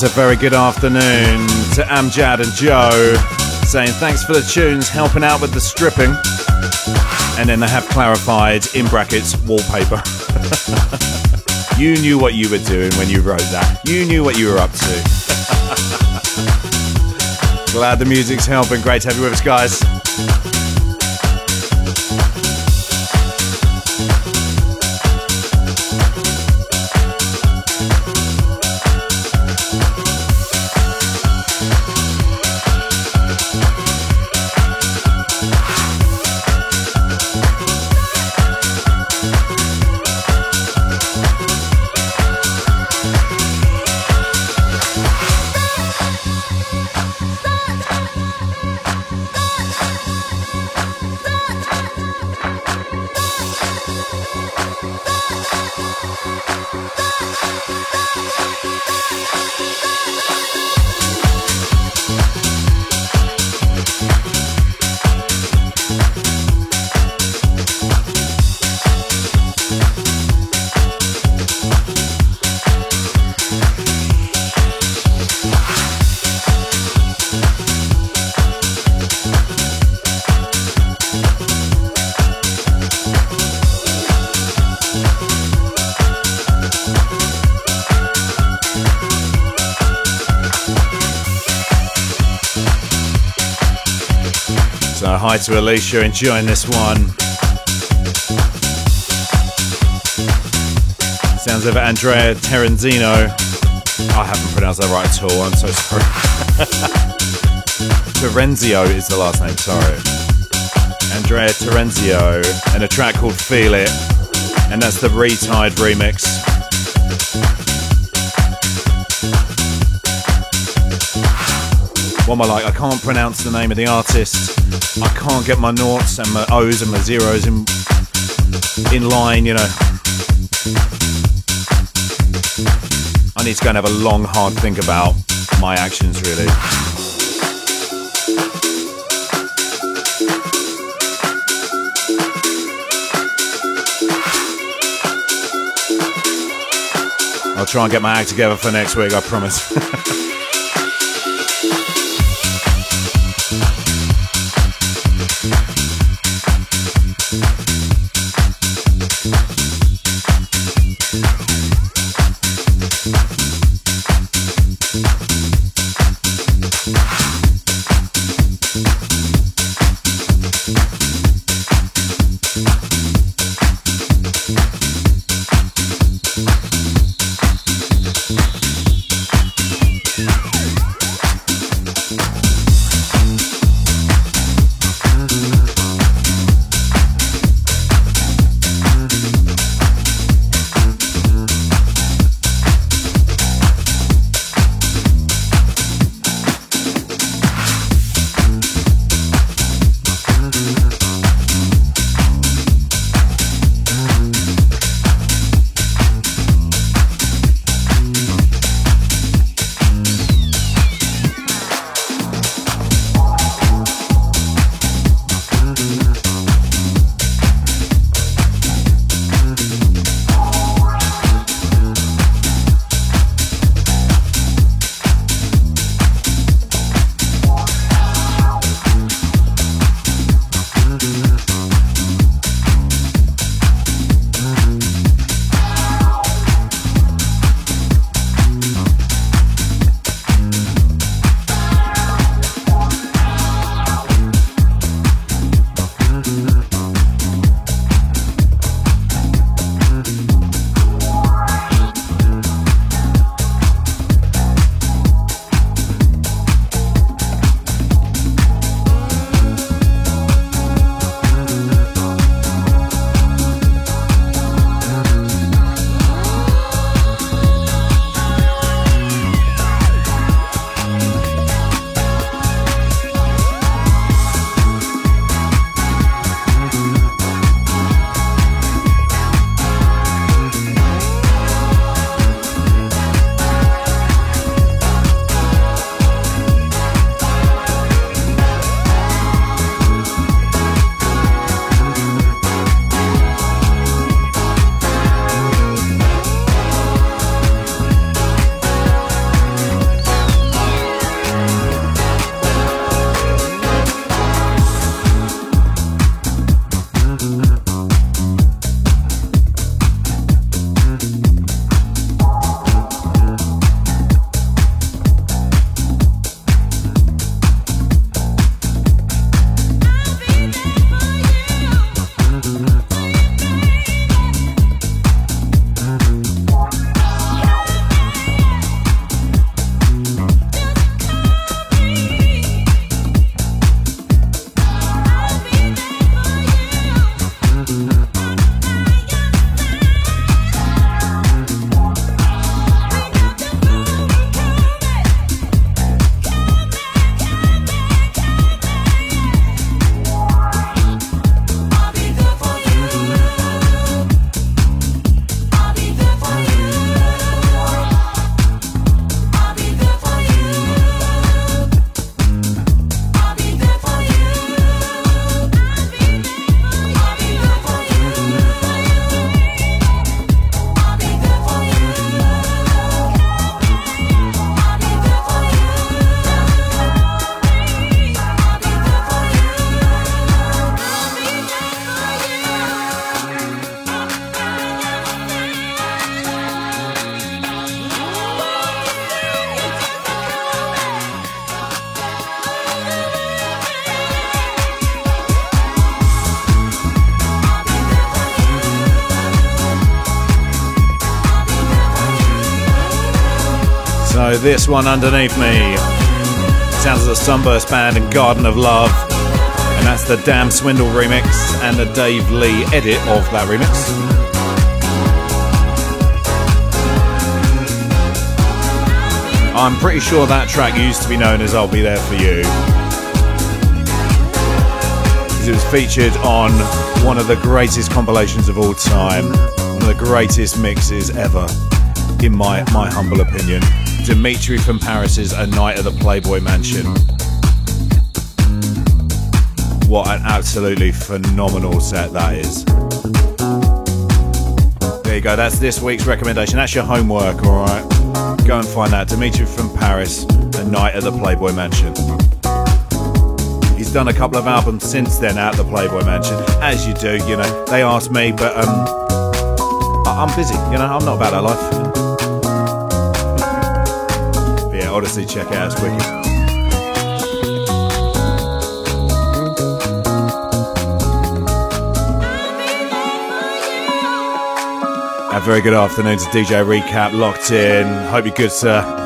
It's a very good afternoon to Amjad and Joe saying thanks for the tunes, helping out with the stripping. And then they have clarified in brackets wallpaper. you knew what you were doing when you wrote that. You knew what you were up to. Glad the music's helping. Great to have you with us, guys. To Alicia, enjoying this one. Sounds of Andrea Terenzino. I haven't pronounced that right at all, I'm so sorry. Terenzio is the last name, sorry. Andrea Terenzio, and a track called Feel It, and that's the Retied remix. Am I like? I can't pronounce the name of the artist. I can't get my noughts and my O's and my zeros in in line, you know. I need to go and have a long, hard think about my actions, really. I'll try and get my act together for next week, I promise. this one underneath me. Sounds of the Sunburst Band and Garden of Love. And that's the Dam Swindle remix and the Dave Lee edit of that remix. I'm pretty sure that track used to be known as I'll Be There For You. It was featured on one of the greatest compilations of all time, one of the greatest mixes ever, in my, my humble opinion. Dimitri from Paris's A Night at the Playboy Mansion. What an absolutely phenomenal set that is. There you go, that's this week's recommendation. That's your homework, alright? Go and find that. Dimitri from Paris, A Night at the Playboy Mansion. He's done a couple of albums since then at the Playboy Mansion, as you do, you know. They asked me, but um, I'm busy, you know, I'm not about that life. Honestly, check it's wicked. A very good afternoon to DJ Recap, locked in. Hope you're good, sir.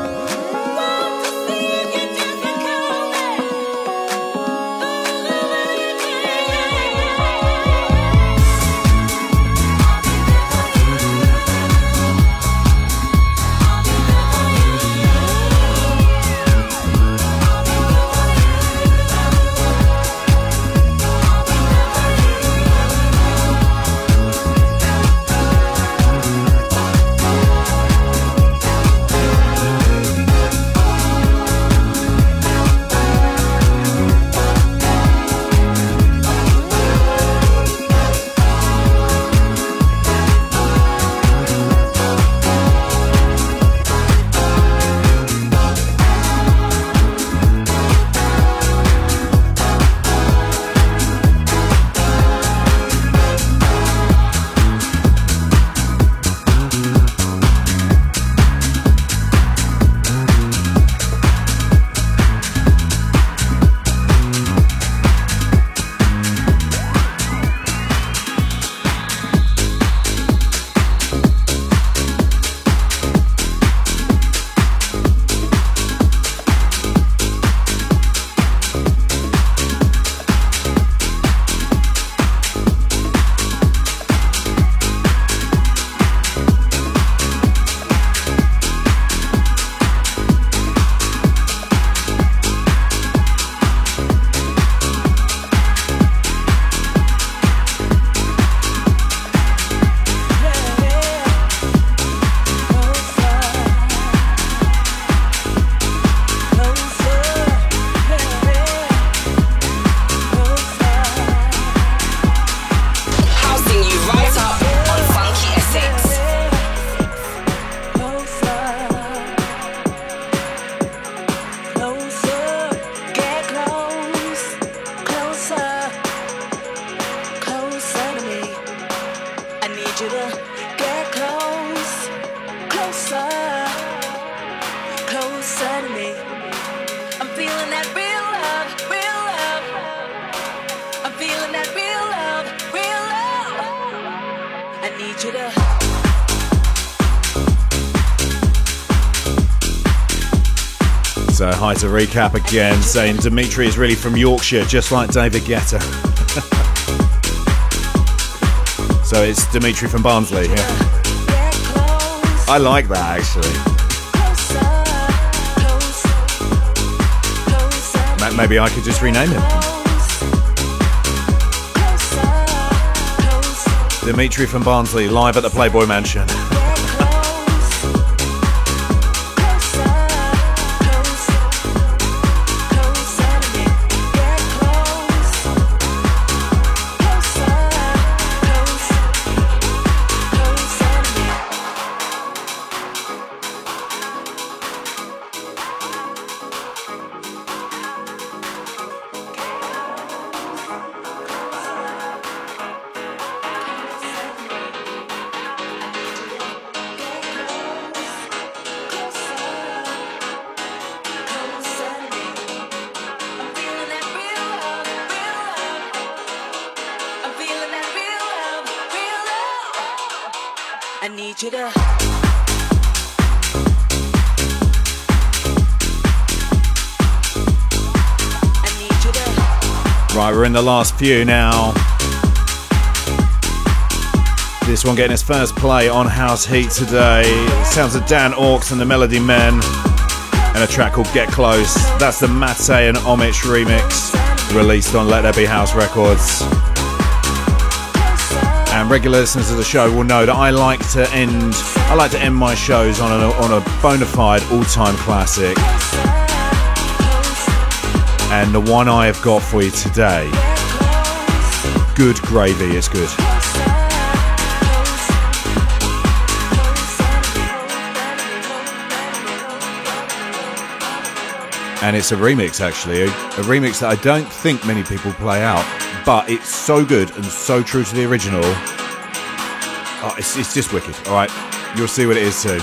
To recap again, saying Dimitri is really from Yorkshire, just like David Guetta. so, it's Dimitri from Barnsley, yeah. I like that actually. Maybe I could just rename him. Dimitri from Barnsley, live at the Playboy Mansion. I need you to. Right, we're in the last few now. This one getting its first play on House Heat today. Sounds of Dan Orks and the Melody Men, and a track called Get Close. That's the Mate and Omich remix, released on Let There Be House Records. Regular listeners of the show will know that I like to end, I like to end my shows on a, on a bona fide all-time classic. And the one I have got for you today, good gravy, it's good. And it's a remix, actually, a, a remix that I don't think many people play out, but it's so good and so true to the original. Oh, it's, it's just wicked. All right, you'll see what it is soon.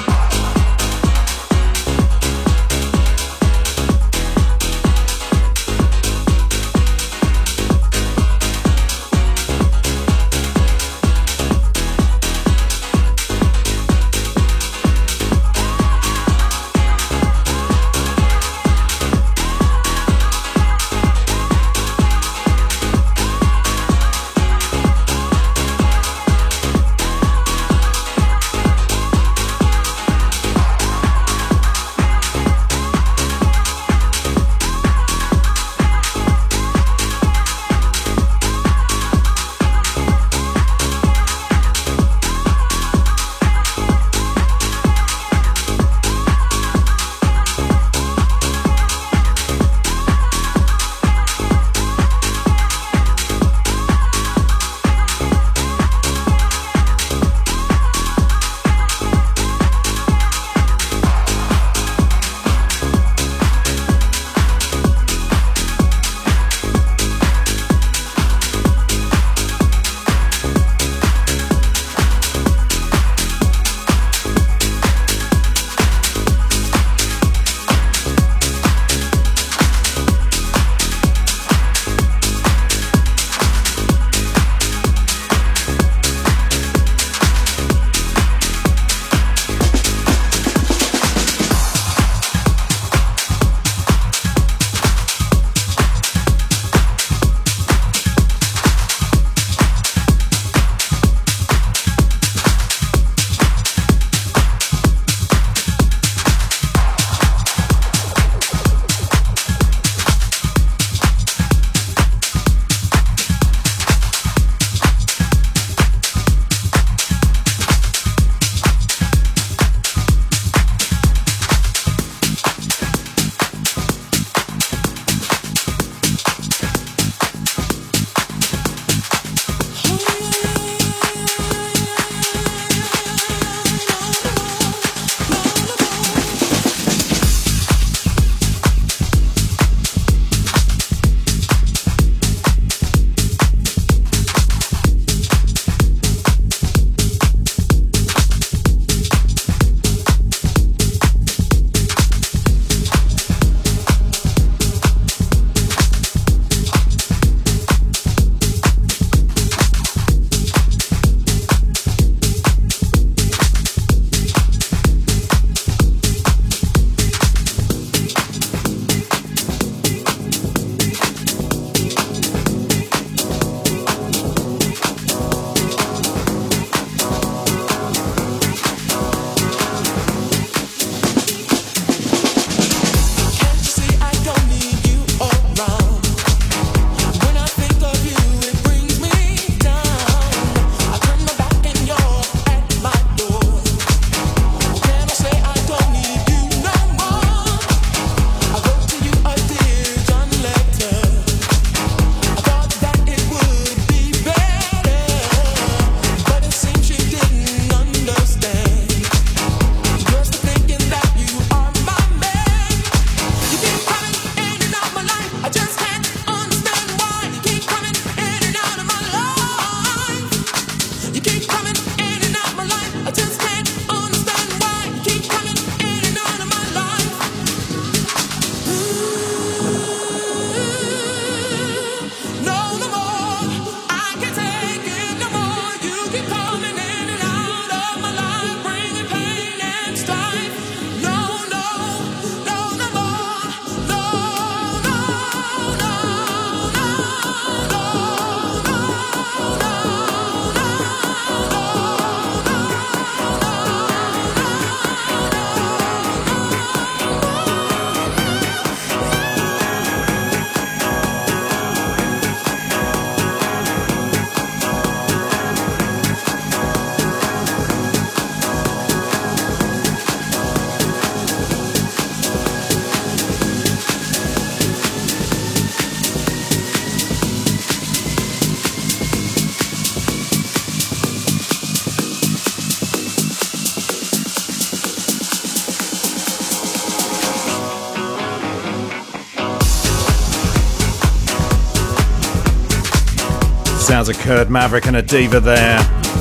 Sounds of Kurd Maverick and Adeva there.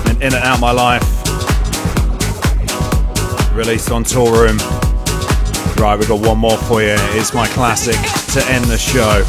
And In and Out My Life. Released on Toolroom. Right, we've got one more for you. It's my classic to end the show.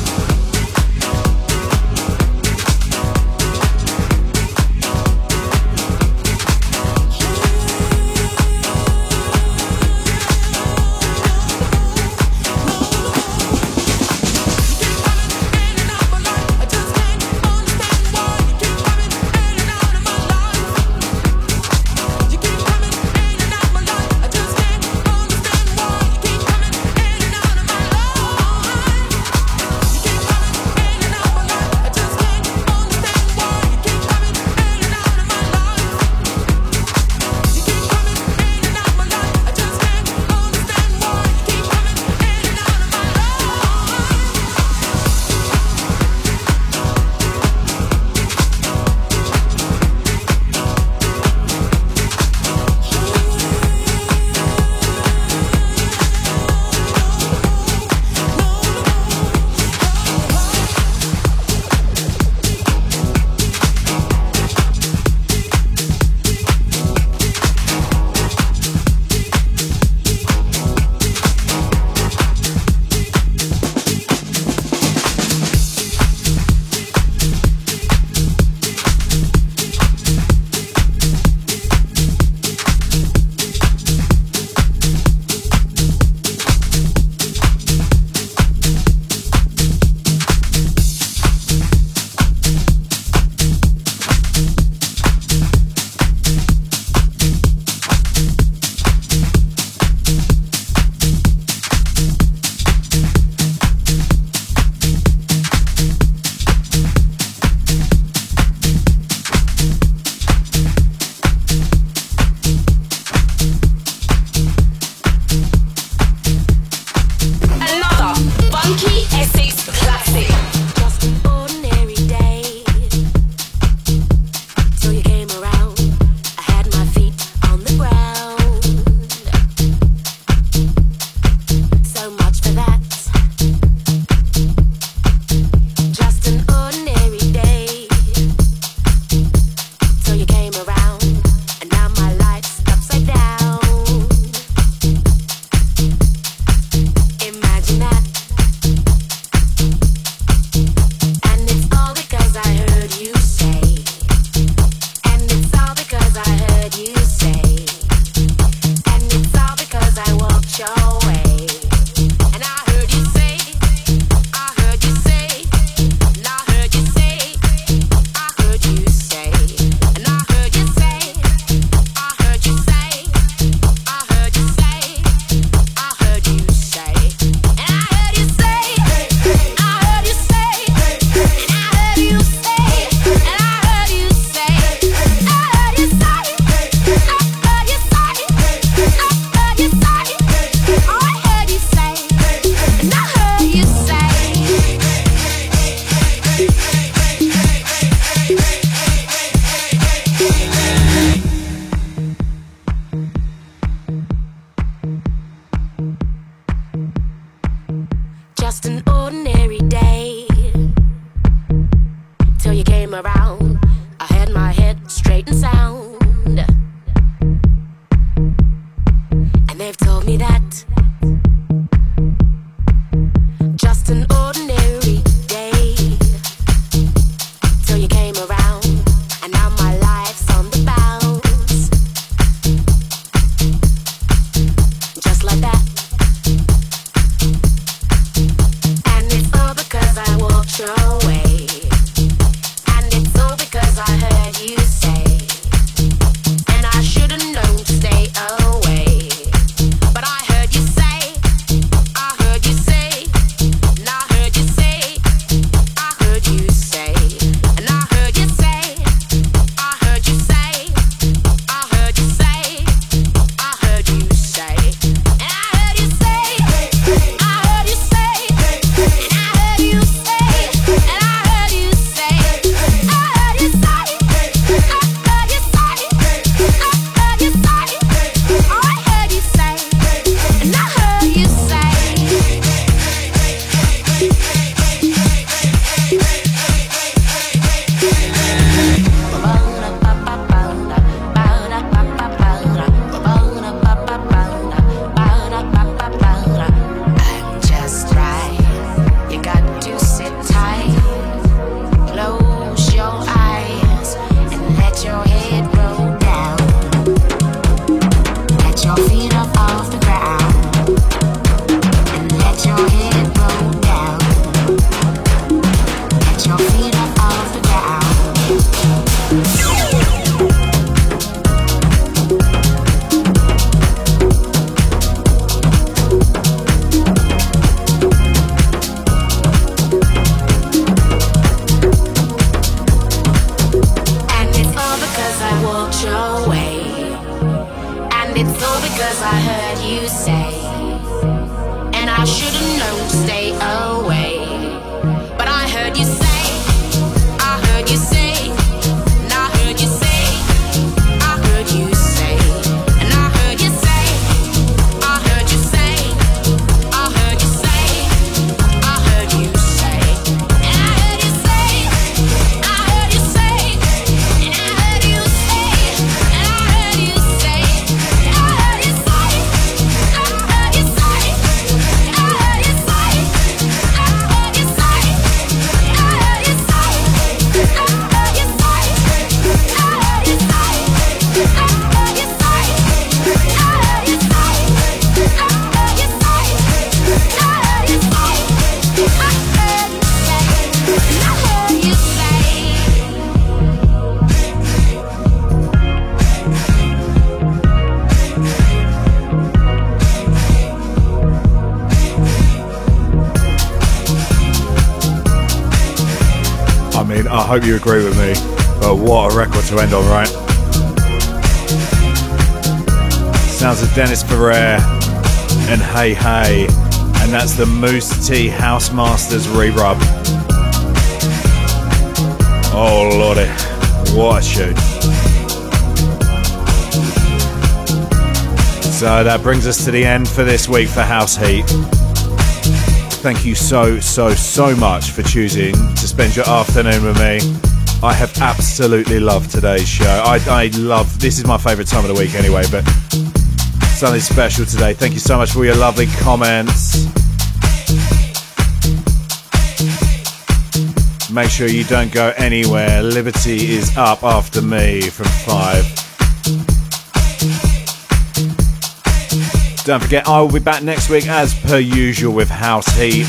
Hope you agree with me, but what a record to end on, right? Sounds of Dennis Ferrer and Hey Hey, and that's the Moose T House Masters re-rub. Oh lordy, what a shoot. So that brings us to the end for this week for House Heat. Thank you so, so, so much for choosing spend your afternoon with me. I have absolutely loved today's show. I, I love this is my favourite time of the week anyway, but something special today. Thank you so much for your lovely comments. Make sure you don't go anywhere. Liberty is up after me from five. Don't forget, I will be back next week as per usual with House Heat.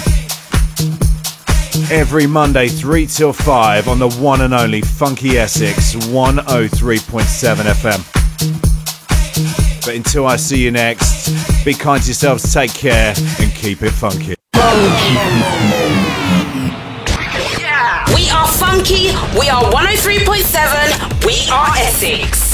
Every Monday, 3 till 5 on the one and only Funky Essex 103.7 FM. But until I see you next, be kind to yourselves, take care, and keep it funky. We are funky. We are 103.7. We are Essex.